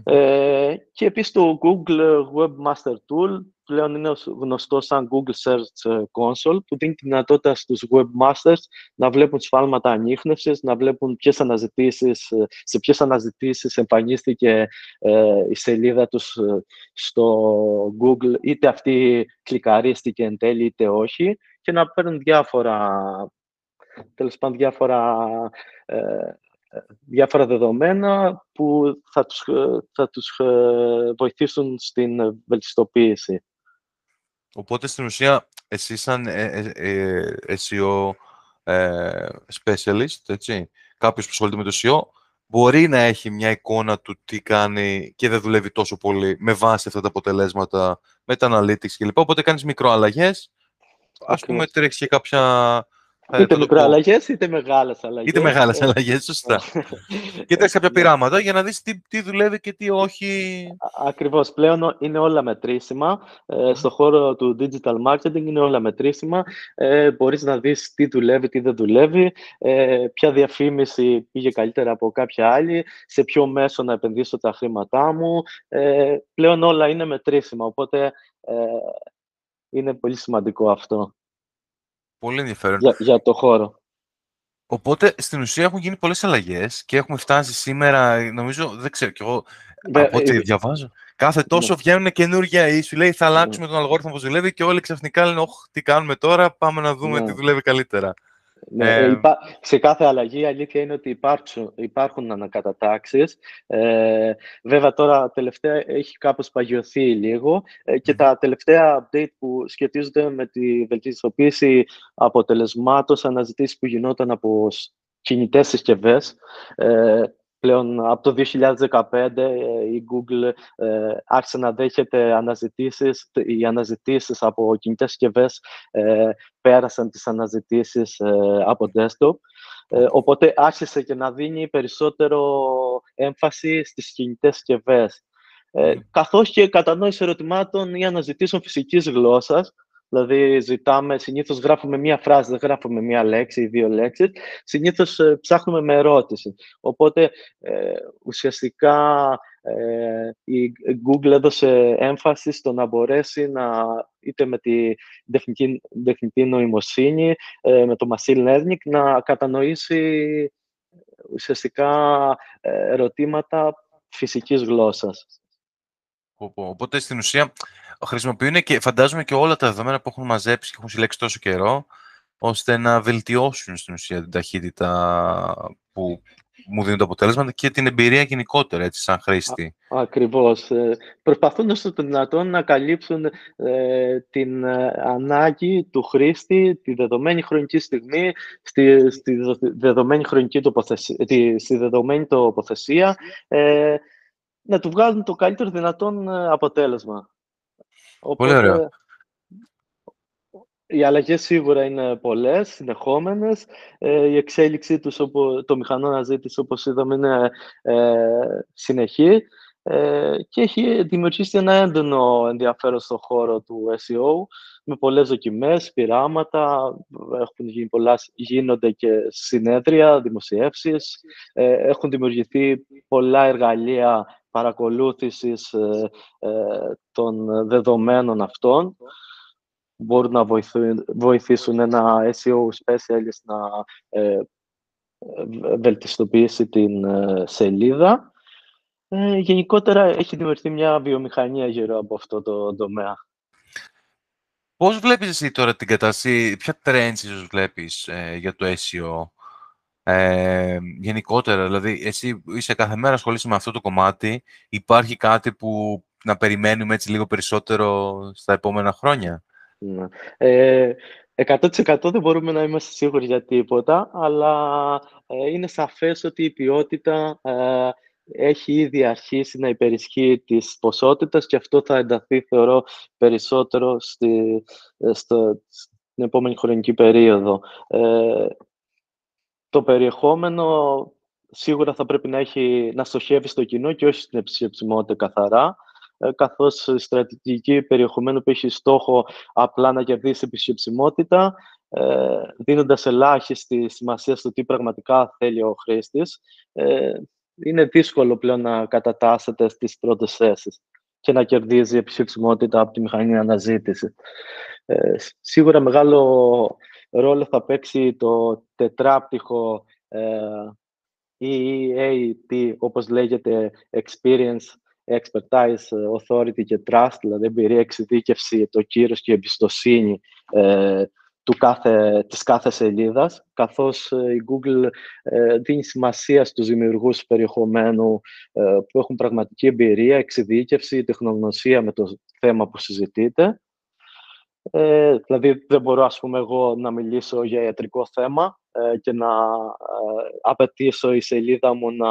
Ε, και επίσης το Google Webmaster Tool πλέον είναι γνωστό σαν Google Search Console που δίνει τη δυνατότητα στους webmasters να βλέπουν σφάλματα ανείχνευσης, να βλέπουν ποιες αναζητήσεις, σε ποιες αναζητήσεις εμφανίστηκε ε, η σελίδα τους ε, στο Google, είτε αυτή κλικαρίστηκε εν τέλει είτε όχι και να παίρνουν διάφορα τέλος πάντων διάφορα ε, διάφορα δεδομένα που θα τους, θα τους ε, βοηθήσουν στην βελτιστοποίηση. Οπότε, στην ουσία, εσύ σαν ε, ε, SEO specialist, έτσι, κάποιος που ασχολείται με το SEO, μπορεί να έχει μια εικόνα του τι κάνει και δεν δουλεύει τόσο πολύ με βάση αυτά τα αποτελέσματα, με τα analytics κλπ. Οπότε κάνεις μικροαλλαγές, ας πούμε τρέχεις και κάποια Είτε μικροαλλαγέ είτε μεγάλες αλλαγές. Είτε μεγάλες αλλαγές, σωστά. *laughs* και κάποια ναι. πειράματα για να δεις τι, τι δουλεύει και τι όχι. Ακριβώς. Πλέον είναι όλα μετρήσιμα. Ε, στον χώρο του digital marketing είναι όλα μετρήσιμα. Ε, Μπορείς να δεις τι δουλεύει, τι δεν δουλεύει, ε, ποια διαφήμιση πήγε καλύτερα από κάποια άλλη, σε ποιο μέσο να επενδύσω τα χρήματά μου. Ε, πλέον όλα είναι μετρήσιμα. Οπότε ε, είναι πολύ σημαντικό αυτό. Πολύ ενδιαφέρον. Για, για το χώρο. Οπότε, στην ουσία έχουν γίνει πολλές αλλαγές και έχουμε φτάσει σήμερα, νομίζω, δεν ξέρω κι εγώ, από ό,τι ε, διαβάζω, κάθε τόσο ναι. βγαίνουν καινούργια ή σου λέει θα αλλάξουμε ναι. τον αλγόριθμο που δουλεύει και όλοι ξαφνικά λένε, όχι, τι κάνουμε τώρα, πάμε να δούμε ναι. τι δουλεύει καλύτερα. Ναι, ε, σε κάθε αλλαγή η αλήθεια είναι ότι υπάρχουν, υπάρχουν ανακατατάξεις. Ε, βέβαια τώρα τελευταία έχει κάπως παγιωθεί λίγο ε, και τα τελευταία update που σχετίζονται με τη βελτιστοποίηση αποτελεσμάτων αναζητήσεις που γινόταν από κινητές συσκευές ε, πλέον από το 2015 ε, η Google ε, άρχισε να δέχεται αναζητήσεις. Οι αναζητήσεις από κινητές συσκευές ε, πέρασαν τις αναζητήσεις ε, από desktop. Ε, οπότε άρχισε και να δίνει περισσότερο έμφαση στις κινητές συσκευές. Ε, καθώς και κατανόηση ερωτημάτων ή αναζητήσεων φυσικής γλώσσας, Δηλαδή, ζητάμε, συνήθως γράφουμε μία φράση, δεν γράφουμε μία λέξη ή δύο λέξεις. Συνήθως ε, ψάχνουμε με ερώτηση. Οπότε, ε, ουσιαστικά, ε, η Google έδωσε έμφαση στο να μπορέσει να, είτε με τη τεχνητή, τεχνητή νοημοσύνη, ε, με το machine learning, να κατανοήσει ουσιαστικά ερωτήματα φυσικής γλώσσας. Οπότε, στην ουσία, χρησιμοποιούν και φαντάζομαι και όλα τα δεδομένα που έχουν μαζέψει και έχουν συλλέξει τόσο καιρό, ώστε να βελτιώσουν στην ουσία την ταχύτητα που μου δίνουν τα αποτέλεσματα και την εμπειρία γενικότερα, έτσι, σαν χρήστη. Α, ακριβώς. Ε, προσπαθούν όσο το δυνατόν να καλύψουν ε, την ε, ανάγκη του χρήστη τη δεδομένη χρονική στιγμή, στη, στη δεδομένη χρονική τοποθεσία, στη δεδομένη τοποθεσία, ε, να του βγάλουν το καλύτερο δυνατόν αποτέλεσμα. Οπότε, Πολύ ωραίο. Οι αλλαγές σίγουρα είναι πολλές, συνεχόμενες. Ε, η εξέλιξή τους, το μηχανό αναζήτηση, όπως είδαμε, είναι ε, συνεχή ε, και έχει δημιουργήσει ένα έντονο ενδιαφέρον στον χώρο του SEO με πολλές δοκιμές, πειράματα, έχουν γίνει πολλά, γίνονται και συνέδρια, δημοσιεύσεις, ε, έχουν δημιουργηθεί πολλά εργαλεία παρακολούθησης ε, ε, των δεδομένων αυτών μπορούν να βοηθήσουν ένα SEO specialist να ε, βελτιστοποιήσει την σελίδα. γενικότερα έχει δημιουργηθεί μια βιομηχανία γύρω από αυτό το τομέα. Πώς βλέπεις εσύ τώρα την κατάσταση, ποια trends ίσως βλέπεις για το SEO ε, γενικότερα, δηλαδή, εσύ είσαι κάθε μέρα ασχολείσαι με αυτό το κομμάτι. Υπάρχει κάτι που να περιμένουμε έτσι λίγο περισσότερο στα επόμενα χρόνια; Ναι. Ε, 100% δεν μπορούμε να είμαστε σίγουροι για τίποτα, αλλά ε, είναι σαφές ότι η ποιότητα ε, έχει ήδη αρχίσει να υπερισχύει της ποσότητας και αυτό θα ενταθεί, θεωρώ, περισσότερο στη, ε, στο, στην επόμενη χρονική περίοδο. Ε, το περιεχόμενο σίγουρα θα πρέπει να, έχει, να στοχεύει στο κοινό και όχι στην επισυψιμότητα καθαρά, ε, καθώς η στρατηγική περιεχομένου που έχει στόχο απλά να κερδίσει επισυψιμότητα, ε, δίνοντας ελάχιστη σημασία στο τι πραγματικά θέλει ο χρήστης, ε, είναι δύσκολο πλέον να κατατάσσεται στις πρώτες θέσεις και να κερδίζει επισυψιμότητα από τη μηχανή αναζήτησης. Ε, σίγουρα μεγάλο ρόλο θα παίξει το τετράπτυχο ε, EAT, όπως λέγεται, Experience, Expertise, Authority και Trust, δηλαδή εμπειρία, εξειδίκευση, το κύρος και η εμπιστοσύνη ε, του κάθε, της κάθε σελίδας, καθώς ε, η Google ε, δίνει σημασία στους δημιουργούς περιεχομένου ε, που έχουν πραγματική εμπειρία, εξειδίκευση, τεχνογνωσία με το θέμα που συζητείτε. Ε, δηλαδή, δεν μπορώ, ας πούμε, εγώ να μιλήσω για ιατρικό θέμα και να απαιτήσω η σελίδα μου να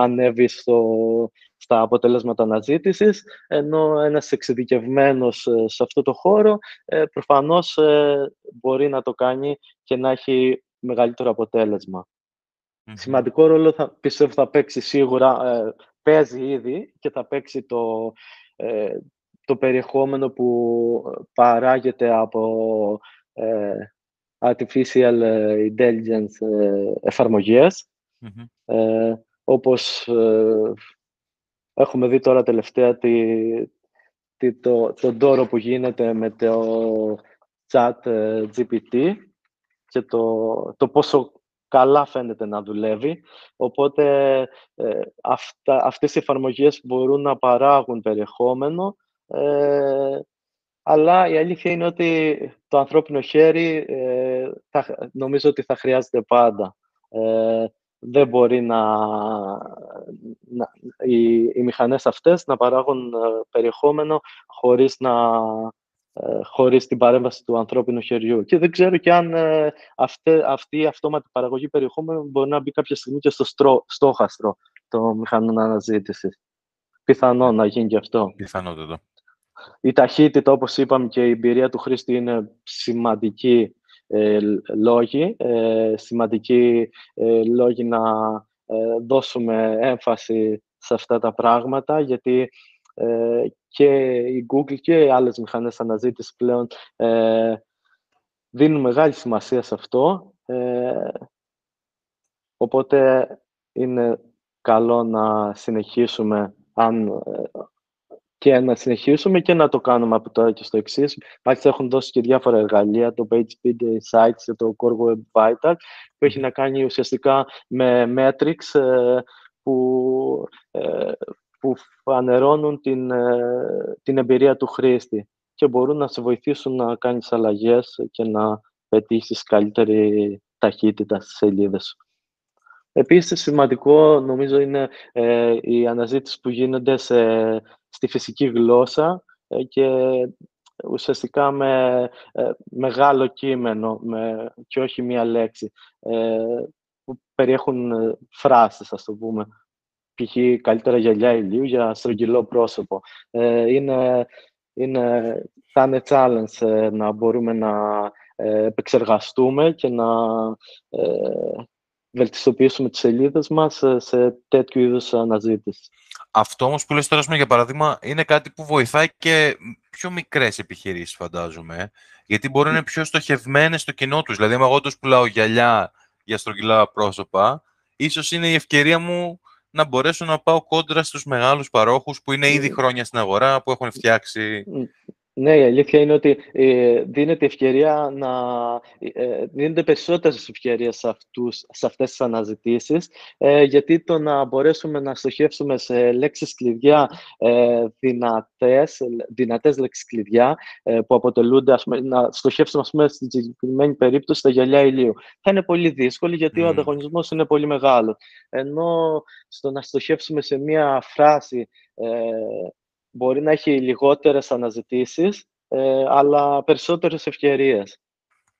ανέβει στο, στα αποτελέσματα αναζήτησης, ενώ ένας εξειδικευμένος ε, σε αυτό το χώρο ε, προφανώς ε, μπορεί να το κάνει και να έχει μεγαλύτερο Σημαντικό ρόλο θα, πιστεύω θα παίξει σίγουρα, παίζει ήδη και θα παίξει το, το περιεχόμενο που παράγεται από artificial intelligence εφαρμογές, όπως Έχουμε δει τώρα τελευταία τη, το, τον τόρο που γίνεται με το chat ε, GPT και το, το πόσο καλά φαίνεται να δουλεύει. Οπότε ε, αυτά, αυτές οι εφαρμογές μπορούν να παράγουν περιεχόμενο, ε, αλλά η αλήθεια είναι ότι το ανθρώπινο χέρι ε, θα, νομίζω ότι θα χρειάζεται πάντα. Ε, δεν μπορεί να, να οι, οι μηχανές αυτές να παράγουν ε, περιεχόμενο χωρίς, να, ε, χωρίς την παρέμβαση του ανθρώπινου χεριού. Και δεν ξέρω και αν ε, αυτή η αυτόματη παραγωγή περιεχόμενου μπορεί να μπει κάποια στιγμή και στο στρό, στόχαστρο των μηχανών αναζήτησης. Πιθανό να γίνει και αυτό. Πιθανότατο. Η ταχύτητα, όπως είπαμε, και η εμπειρία του χρήστη είναι σημαντική ε, λόγοι, ε, σημαντικοί ε, λόγοι να δώσουμε έμφαση σε αυτά τα πράγματα, γιατί και η Google και οι άλλες μηχανές αναζήτησης πλέον δίνουν μεγάλη σημασία σε αυτό. Οπότε είναι καλό να συνεχίσουμε αν και να συνεχίσουμε και να το κάνουμε από τώρα και στο εξής. Μάλιστα έχουν δώσει και διάφορα εργαλεία, το PageSpeed Insights και το Core Web Vital, που έχει να κάνει ουσιαστικά με metrics ε, που, ε, που φανερώνουν την, ε, την εμπειρία του χρήστη και μπορούν να σε βοηθήσουν να κάνεις αλλαγές και να πετύχεις καλύτερη ταχύτητα στις σελίδες σου. Επίσης, σημαντικό νομίζω είναι ε, οι αναζήτηση που γίνονται σε, στη φυσική γλώσσα ε, και ουσιαστικά με ε, μεγάλο κείμενο με, και όχι μία λέξη ε, που περιέχουν φράσεις, ας το πούμε. Π.χ. καλύτερα γυαλιά ηλίου για στρογγυλό πρόσωπο. είναι, είναι, θα είναι challenge να μπορούμε να επεξεργαστούμε και να βελτιστοποιήσουμε τις σελίδες μας σε τέτοιου είδους αναζήτησης. Αυτό όμως που λες τώρα, για παράδειγμα, είναι κάτι που βοηθάει και πιο μικρές επιχειρήσεις, φαντάζομαι. Γιατί μπορεί να είναι πιο στοχευμένες στο κοινό τους. Δηλαδή, αν εγώ τους πουλάω γυαλιά για στρογγυλά πρόσωπα, ίσως είναι η ευκαιρία μου να μπορέσω να πάω κόντρα στους μεγάλους παρόχους που είναι ήδη χρόνια στην αγορά, που έχουν φτιάξει ναι, η αλήθεια είναι ότι ε, δίνεται ευκαιρία να... Ε, δίνονται περισσότερες ευκαιρίες σε, αυτούς, σε αυτές τις αναζητήσεις, ε, γιατί το να μπορέσουμε να στοχεύσουμε σε λέξεις κλειδιά ε, δυνατές, δυνατές λέξεις κλειδιά, ε, που αποτελούνται, ας πούμε, να στοχεύσουμε, ας πούμε, στην συγκεκριμένη περίπτωση στα γυαλιά ηλίου. Θα είναι πολύ δύσκολο, γιατί ο ανταγωνισμός είναι πολύ μεγάλος. Ενώ στο να στοχεύσουμε σε μία φράση ε, μπορεί να έχει λιγότερες αναζητήσεις, ε, αλλά περισσότερες ευκαιρίες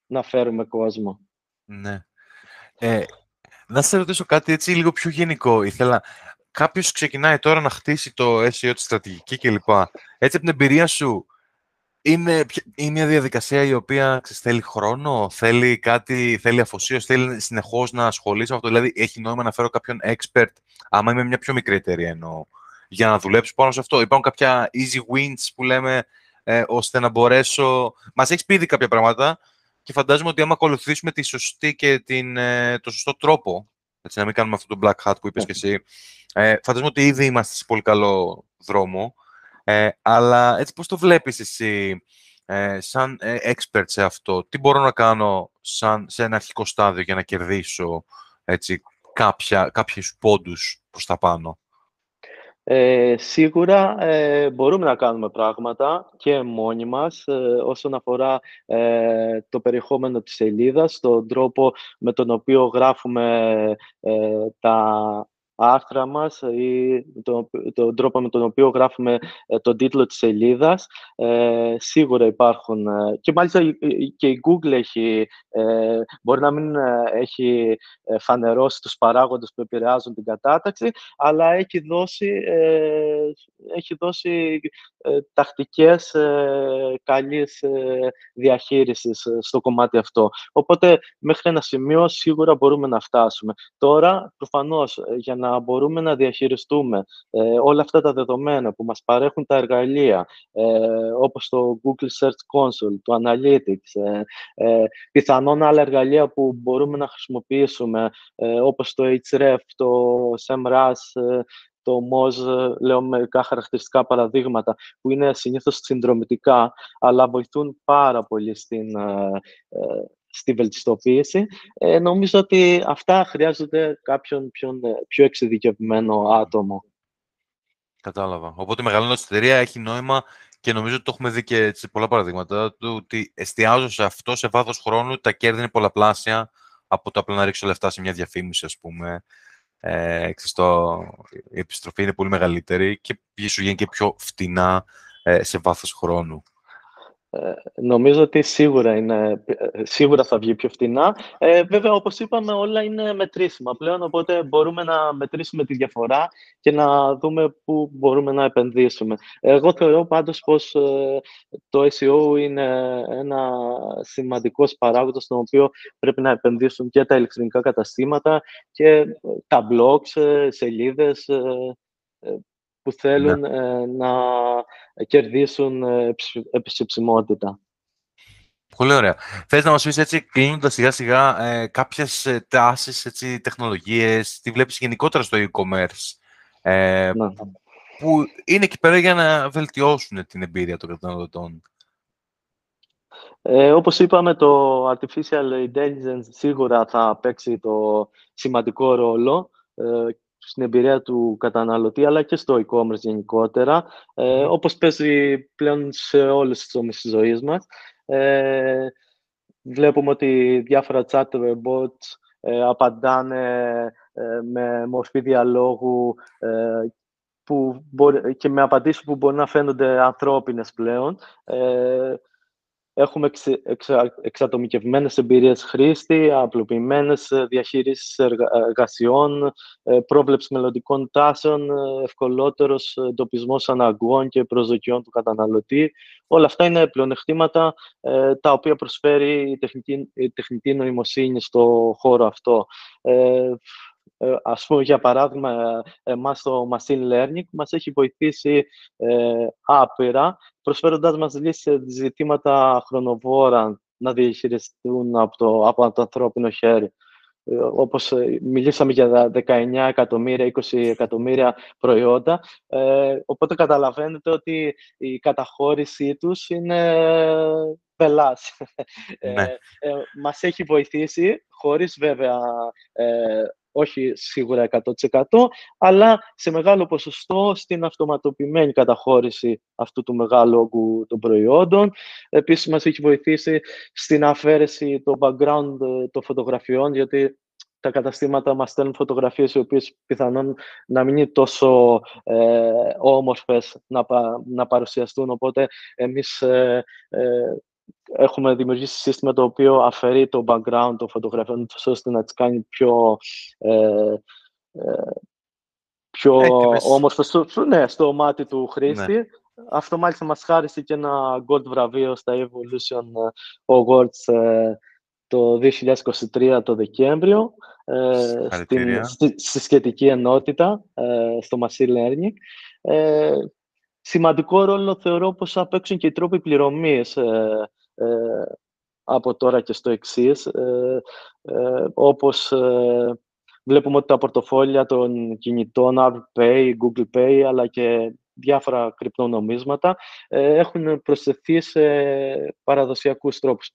να φέρουμε κόσμο. Ναι. Ε, να σε ρωτήσω κάτι έτσι λίγο πιο γενικό. Ήθελα, κάποιος ξεκινάει τώρα να χτίσει το SEO, τη στρατηγική κλπ. Έτσι, από την εμπειρία σου, είναι, είναι μια διαδικασία η οποία ξέρεις, θέλει χρόνο, θέλει κάτι, θέλει αφοσίωση, θέλει συνεχώς να ασχολείσαι με αυτό. Δηλαδή, έχει νόημα να φέρω κάποιον expert, άμα είμαι μια πιο μικρή εταιρεία εννοώ, για να δουλέψω πάνω σε αυτό. Υπάρχουν κάποια easy wins που λέμε, ε, ώστε να μπορέσω... Μας έχεις πει ήδη κάποια πράγματα και φαντάζομαι ότι άμα ακολουθήσουμε τη σωστή και την, ε, το σωστό τρόπο, έτσι, να μην κάνουμε αυτό το black hat που είπες και εσύ, ε, φαντάζομαι ότι ήδη είμαστε σε πολύ καλό δρόμο, ε, αλλά έτσι πώς το βλέπεις εσύ ε, σαν ε, expert σε αυτό, τι μπορώ να κάνω σαν, σε ένα αρχικό στάδιο για να κερδίσω έτσι, κάποια, κάποιους πόντους προς τα πάνω; Ε, σίγουρα ε, μπορούμε να κάνουμε πράγματα και μόνοι μας ε, όσον αφορά ε, το περιεχόμενο της σελίδας, τον τρόπο με τον οποίο γράφουμε τα άρθρα μας ή τον, τον τρόπο με τον οποίο γράφουμε ε, τον τίτλο της σελίδας. Ε, σίγουρα υπάρχουν. Ε, και μάλιστα και η Google έχει, ε, μπορεί να μην έχει φανερώσει τους παράγοντες που επηρεάζουν την κατάταξη, αλλά έχει δώσει, έχει δώσει τακτικές καλής διαχείρισης στο κομμάτι αυτό. Οπότε, μέχρι ένα σημείο σίγουρα μπορούμε να φτάσουμε. Τώρα, προφανώς, για να μπορούμε να διαχειριστούμε ε, όλα αυτά τα δεδομένα που μας παρέχουν τα εργαλεία, ε, όπως το Google Search Console, το Analytics, ε, ε, πιθανόν άλλα εργαλεία που μπορούμε να χρησιμοποιήσουμε, ε, όπως το Href, το SEMrush, ε, το MOZ, λέω μερικά χαρακτηριστικά παραδείγματα, που είναι συνήθως συνδρομητικά, αλλά βοηθούν πάρα πολύ στην, στη βελτιστοποίηση. Ε, νομίζω ότι αυτά χρειάζονται κάποιον πιο, πιο εξειδικευμένο άτομο. Κατάλαβα. Οπότε η μεγαλώντα εταιρεία έχει νόημα και νομίζω ότι το έχουμε δει και σε πολλά παραδείγματα του ότι εστιάζω σε αυτό σε βάθος χρόνου, τα κέρδη είναι πολλαπλάσια από το απλά να ρίξω λεφτά σε μια διαφήμιση, ας πούμε. Ε, το, η επιστροφή είναι πολύ μεγαλύτερη και σου γίνει και πιο φτηνά ε, σε βάθος χρόνου. Ε, νομίζω ότι σίγουρα, είναι, ε, σίγουρα θα βγει πιο φτηνά. Ε, βέβαια, όπως είπαμε, όλα είναι μετρήσιμα πλέον, οπότε μπορούμε να μετρήσουμε τη διαφορά και να δούμε πού μπορούμε να επενδύσουμε. Εγώ θεωρώ πάντως πως ε, το SEO είναι ένα σημαντικός παράγοντας στον οποίο πρέπει να επενδύσουν και τα ηλεκτρονικά καταστήματα και τα blogs, σελίδες, που θέλουν ναι. ε, να κερδίσουν ε, επισυψιμότητα. Πολύ ωραία. Θες να μας πεις έτσι, κλείνοντας σιγά σιγά, ε, κάποιες ε, τάσεις, έτσι, τεχνολογίες, τι βλέπεις γενικότερα στο e-commerce, ε, ναι. που, που, είναι εκεί πέρα για να βελτιώσουν την εμπειρία των καταναλωτών; Ε, όπως είπαμε, το Artificial Intelligence σίγουρα θα παίξει το σημαντικό ρόλο στην εμπειρία του καταναλωτή, αλλά και στο e-commerce γενικότερα, ε, όπως παίζει πλέον σε όλες τις τομείς της ζωής μας. Ε, βλέπουμε ότι διάφορα chatbots ε, απαντάνε ε, με μορφή διαλόγου ε, που μπορεί, και με απαντήσεις που μπορεί να φαίνονται ανθρώπινες πλέον. Έχουμε εξ, εξα, εξατομικευμένες εμπειρίες χρήστη, απλοποιημένες ε, διαχείρισεις εργασιών, ε, πρόβλεψης μελλοντικών τάσεων, ε, ευκολότερος εντοπισμός αναγκών και προσδοκιών του καταναλωτή. Όλα αυτά είναι πλεονεκτήματα τα οποία προσφέρει η τεχνητή, η τεχνητή νοημοσύνη στο χώρο αυτό. Ε, ας πούμε, για παράδειγμα, εμάς το machine learning μας έχει βοηθήσει ε, άπειρα, προσφέροντας μας λύσεις σε ζητήματα χρονοβόρα να διαχειριστούν από το, από το ανθρώπινο χέρι. Ε, όπως ε, μιλήσαμε για 19 εκατομμύρια, 20 εκατομμύρια προϊόντα, ε, οπότε καταλαβαίνετε ότι η καταχώρησή τους είναι πελάς. Ναι. Ε, μας έχει βοηθήσει, χωρίς βέβαια όχι σίγουρα 100%, αλλά σε μεγάλο ποσοστό στην αυτοματοποιημένη καταχώρηση αυτού του μεγάλου όγκου των προϊόντων. Επίσης, μας έχει βοηθήσει στην αφαίρεση των background των φωτογραφιών, γιατί τα καταστήματα μας στέλνουν φωτογραφίες οι οποίες πιθανόν να μην είναι τόσο ε, όμορφες να, να παρουσιαστούν, οπότε εμείς ε, ε, έχουμε δημιουργήσει σύστημα το οποίο αφαιρεί το background των φωτογραφιών ώστε να τις κάνει πιο, ε, ε, πιο όμορφο στο, ναι, στο μάτι του χρήστη. Ναι. Αυτό μάλιστα μας χάρισε και ένα gold βραβείο στα Evolution Awards το 2023 το Δεκέμβριο ε, στην, στη, σχετική ενότητα στο Machine Learning. Ε, σημαντικό ρόλο θεωρώ πως θα παίξουν και οι τρόποι πληρωμής ε, ε, από τώρα και στο εξής. Ε, ε, όπως ε, βλέπουμε ότι τα πορτοφόλια των κινητών, Apple Pay, Google Pay, αλλά και διάφορα κρυπτονομίσματα έχουν προσθεθεί σε παραδοσιακούς τρόπους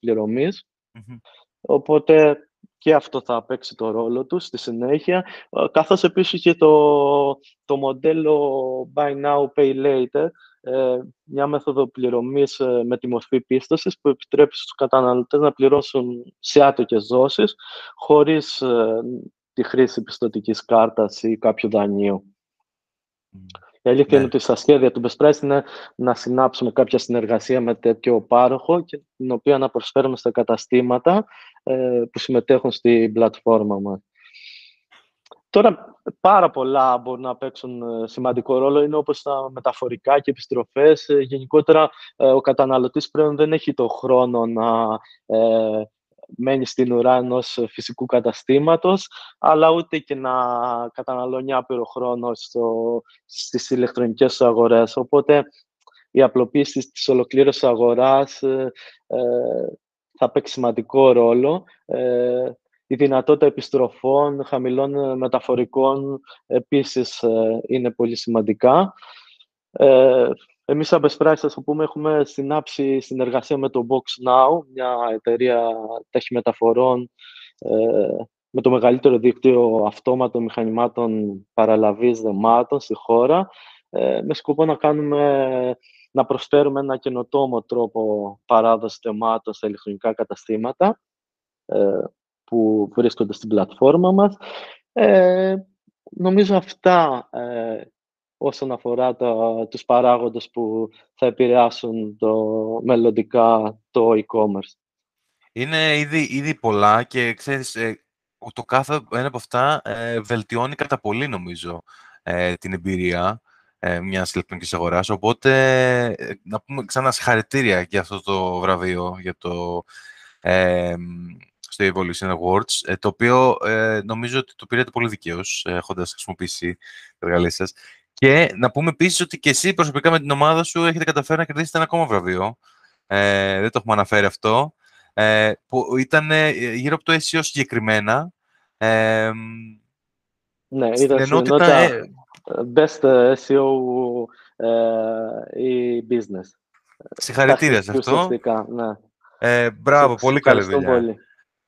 Οπότε και αυτό θα παίξει το ρόλο του στη συνέχεια, ε, καθώς επίσης και το, το μοντέλο Buy Now, Pay Later, ε, μια μέθοδο πληρωμής ε, με τη μορφή πίστοσης που επιτρέπει στους καταναλωτές να πληρώσουν σε άτοκες δόσεις χωρίς τη χρήση πιστοτικής κάρτας ή κάποιου δανείου. Η αλήθεια ναι. είναι ότι στα σχέδια του Best Price είναι να συνάψουμε κάποια συνεργασία με τέτοιο πάροχο και την οποία να προσφέρουμε στα καταστήματα ε, που συμμετέχουν στην πλατφόρμα μας. Τώρα, πάρα πολλά μπορούν να παίξουν ε, σημαντικό ρόλο. Είναι όπως τα μεταφορικά και επιστροφές. Ε, γενικότερα, ο καταναλωτής πλέον δεν έχει το χρόνο να μένει στην ουρά ενός φυσικού καταστήματος, αλλά ούτε και να καταναλώνει άπειρο χρόνο στο, στις ηλεκτρονικές αγορές. Οπότε, η απλοποίηση της ολοκλήρωσης αγοράς ε, ε, θα παίξει σημαντικό ρόλο. Ε, η δυνατότητα επιστροφών, χαμηλών μεταφορικών, επίσης είναι πολύ σημαντικά. Εμείς σαν Best Practices, πούμε, έχουμε συνάψει συνεργασία με το Box Now, μια εταιρεία ταχυμεταφορών ε, με το μεγαλύτερο δίκτυο αυτόματων μηχανημάτων παραλαβής δεμάτων στη χώρα, ε, με σκοπό να κάνουμε να προσφέρουμε ένα καινοτόμο τρόπο παράδοσης δεμάτων σε ηλεκτρονικά καταστήματα ε, που βρίσκονται στην πλατφόρμα μας. Ε, νομίζω αυτά ε, όσον αφορά τα, τους παράγοντες που θα επηρεάσουν το, μελλοντικά το e-commerce. Είναι ήδη, ήδη πολλά και ξέρεις, ε, το κάθε ένα από αυτά ε, βελτιώνει κατά πολύ, νομίζω, ε, την εμπειρία ε, μιας ηλεκτρονικής αγοράς. Οπότε, ε, να πούμε ξανά συγχαρητήρια για αυτό το βραβείο, για το, ε, στο Evolution Awards, το οποίο νομίζω ότι το πήρατε πολύ δικαίως, έχοντας χρησιμοποιήσει τα εργαλεία σας. Και να πούμε επίσης ότι και εσύ προσωπικά με την ομάδα σου έχετε καταφέρει να κερδίσετε ένα ακόμα βραβείο. Ε, δεν το έχουμε αναφέρει αυτό. Ε, που ήταν ε, γύρω από το SEO συγκεκριμένα. Ε, ναι, ήταν ενότητα ε, Best SEO ή Business. Συγχαρητήρια σε αυτό. Ναι. Ε, μπράβο, πολύ καλή δουλειά. Πολύ.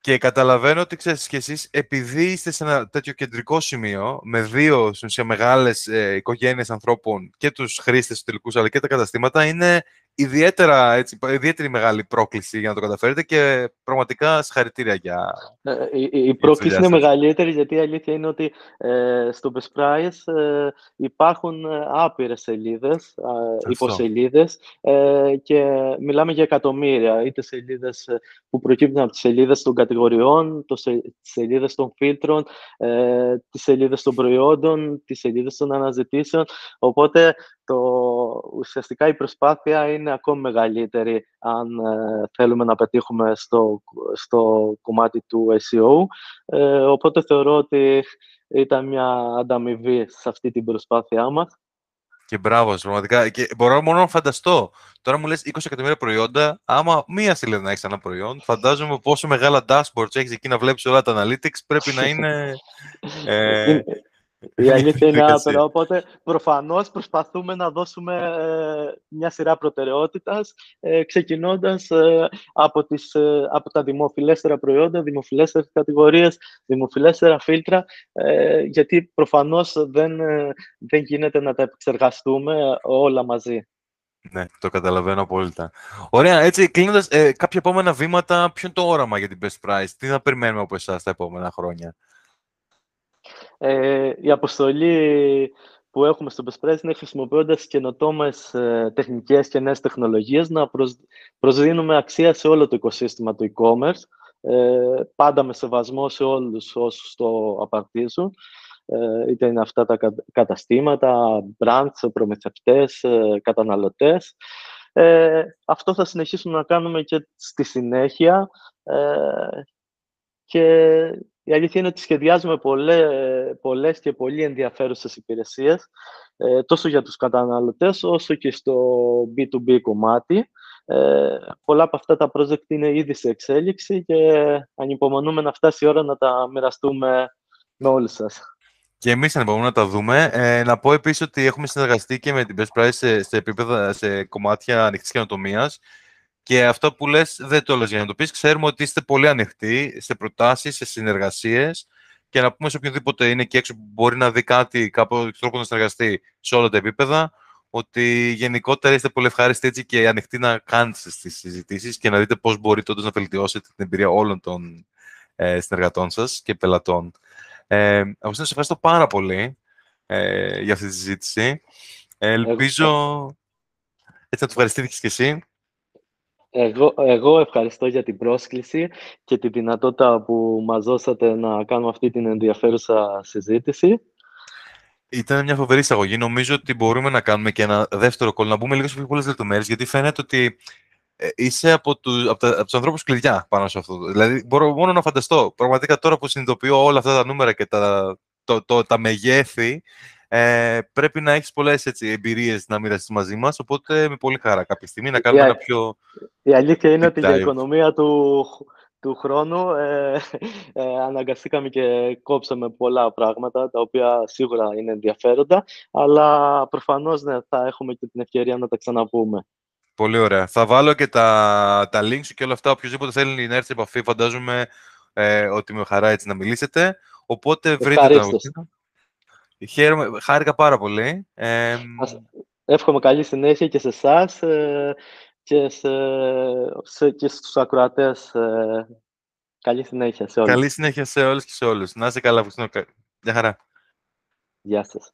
Και καταλαβαίνω ότι ξέρεις και εσείς, επειδή είστε σε ένα τέτοιο κεντρικό σημείο, με δύο στην μεγάλες ε, οικογένειες ανθρώπων και τους χρήστες του τελικούς, αλλά και τα καταστήματα, είναι ιδιαίτερα, έτσι, ιδιαίτερη μεγάλη πρόκληση για να το καταφέρετε και πραγματικά συγχαρητήρια για. Ε, η, η πρόκληση είναι μεγαλύτερη γιατί η αλήθεια είναι ότι ε, στο Best Price ε, υπάρχουν ε, άπειρες σελίδες, ε, υποσελίδες ε, και μιλάμε για εκατομμύρια, είτε σελίδες που προκύπτουν από τις σελίδες των κατηγοριών, το, τις σελίδες των φίλτρων, ε, τις σελίδες των προϊόντων, τις σελίδες των αναζητήσεων. Οπότε το, ουσιαστικά η προσπάθεια είναι ακόμη μεγαλύτερη αν ε, θέλουμε να πετύχουμε στο, στο κομμάτι του SEO. Ε, οπότε θεωρώ ότι ήταν μια ανταμοιβή σε αυτή την προσπάθειά μας. Και μπράβο, πραγματικά. Και μπορώ μόνο να φανταστώ. Τώρα μου λες 20 εκατομμύρια προϊόντα. Άμα μία σελίδα να έχεις ένα προϊόν, φαντάζομαι πόσο μεγάλα dashboards έχεις εκεί να βλέπεις όλα τα analytics. Πρέπει να είναι. *laughs* Ε, η *laughs* αλήθεια είναι άπειρα, οπότε προφανώς προσπαθούμε να δώσουμε ε, μια σειρά προτεραιότητας, ε, ξεκινώντας ε, από, τις, από τα δημοφιλέστερα προϊόντα, δημοφιλέστερες κατηγορίες, δημοφιλέστερα φίλτρα, γιατί προφανώς δεν, δεν γίνεται να τα επεξεργαστούμε όλα μαζί. Ναι, το καταλαβαίνω απόλυτα. Ωραία, έτσι κλείνοντας, κάποια επόμενα βήματα, ποιο είναι το όραμα για την Best Price, τι θα περιμένουμε από εσάς τα επόμενα χρόνια; Ε, η αποστολή που έχουμε στο Best είναι χρησιμοποιώντας καινοτόμες ε, τεχνικές και νέες τεχνολογίες να προσδίνουμε αξία σε όλο το οικοσύστημα του e-commerce, ε, πάντα με σεβασμό σε όλους όσους το απαρτίζουν. ε, είτε είναι αυτά τα καταστήματα, brands, προμηθευτές, ε, καταναλωτές. Ε, αυτό θα συνεχίσουμε να κάνουμε και στη συνέχεια και η αλήθεια είναι ότι σχεδιάζουμε πολλές, πολλές και πολύ ενδιαφέρουσες υπηρεσίες τόσο για τους καταναλωτές όσο και στο B2B κομμάτι. Ε, πολλά από αυτά τα project είναι ήδη σε εξέλιξη και ανυπομονούμε να φτάσει η ώρα να τα μοιραστούμε με όλους σας. Και εμείς ανυπομονούμε να τα δούμε. Ε, να πω επίσης ότι έχουμε συνεργαστεί και με την Best Price σε, σε, επίπεδα, σε κομμάτια ανοιχτής καινοτομίας. Και αυτό που λες δεν το λες για να το πεις. Ξέρουμε ότι είστε πολύ ανοιχτοί σε προτάσεις, σε συνεργασίες και να πούμε σε οποιοδήποτε είναι και έξω που μπορεί να δει κάτι, κάποιο τρόπο να συνεργαστεί σε όλα τα επίπεδα, ότι γενικότερα είστε πολύ ευχάριστοι έτσι και ανοιχτοί να κάνετε τις συζητήσεις και να δείτε πώς μπορείτε όντως να βελτιώσετε την εμπειρία όλων των ε, συνεργατών σας και πελατών. Ε, εγώ σας ευχαριστώ πάρα πολύ ε, για αυτή τη συζήτηση. ελπίζω... Έτσι να το ευχαριστήθηκες και εσύ. Εγώ, εγώ ευχαριστώ για την πρόσκληση και τη δυνατότητα που μας δώσατε να κάνουμε αυτή την ενδιαφέρουσα συζήτηση. Ήταν μια φοβερή εισαγωγή. Νομίζω ότι μπορούμε να κάνουμε και ένα δεύτερο κόλλο, να μπούμε λίγο σε πιο πολλές λεπτομέρειες, γιατί φαίνεται ότι ε, είσαι από, του, από, από τους ανθρώπους κλειδιά πάνω σε αυτό. Δηλαδή, μπορώ μόνο να φανταστώ. Πραγματικά τώρα που συνειδητοποιώ όλα αυτά τα νούμερα και τα, το, το, τα μεγέθη, ε, πρέπει να έχεις πολλές έτσι, εμπειρίες να μοιραστείς μαζί μας, οπότε με πολύ χαρά κάποια στιγμή να κάνουμε ένα πιο... Η αλήθεια είναι ότι η οικονομία του, του χρόνου ε, ε, αναγκαστήκαμε και κόψαμε πολλά πράγματα, τα οποία σίγουρα είναι ενδιαφέροντα, αλλά προφανώς ναι, θα έχουμε και την ευκαιρία να τα ξαναπούμε. Πολύ ωραία. Θα βάλω και τα, τα links και όλα αυτά. Οποιοςδήποτε θέλει να έρθει σε επαφή, φαντάζομαι ε, ότι με χαρά έτσι να μιλήσετε. Οπότε βρείτε τα Χαίρομαι, χάρηκα πάρα πολύ. Ε, Εύχομαι καλή συνέχεια και σε εσάς ε, και, σε, σε, και στους ακροατές. Ε, καλή συνέχεια σε όλους. Καλή συνέχεια σε όλους και σε όλους. Να είστε καλά, Γεια χαρά. Γεια σας.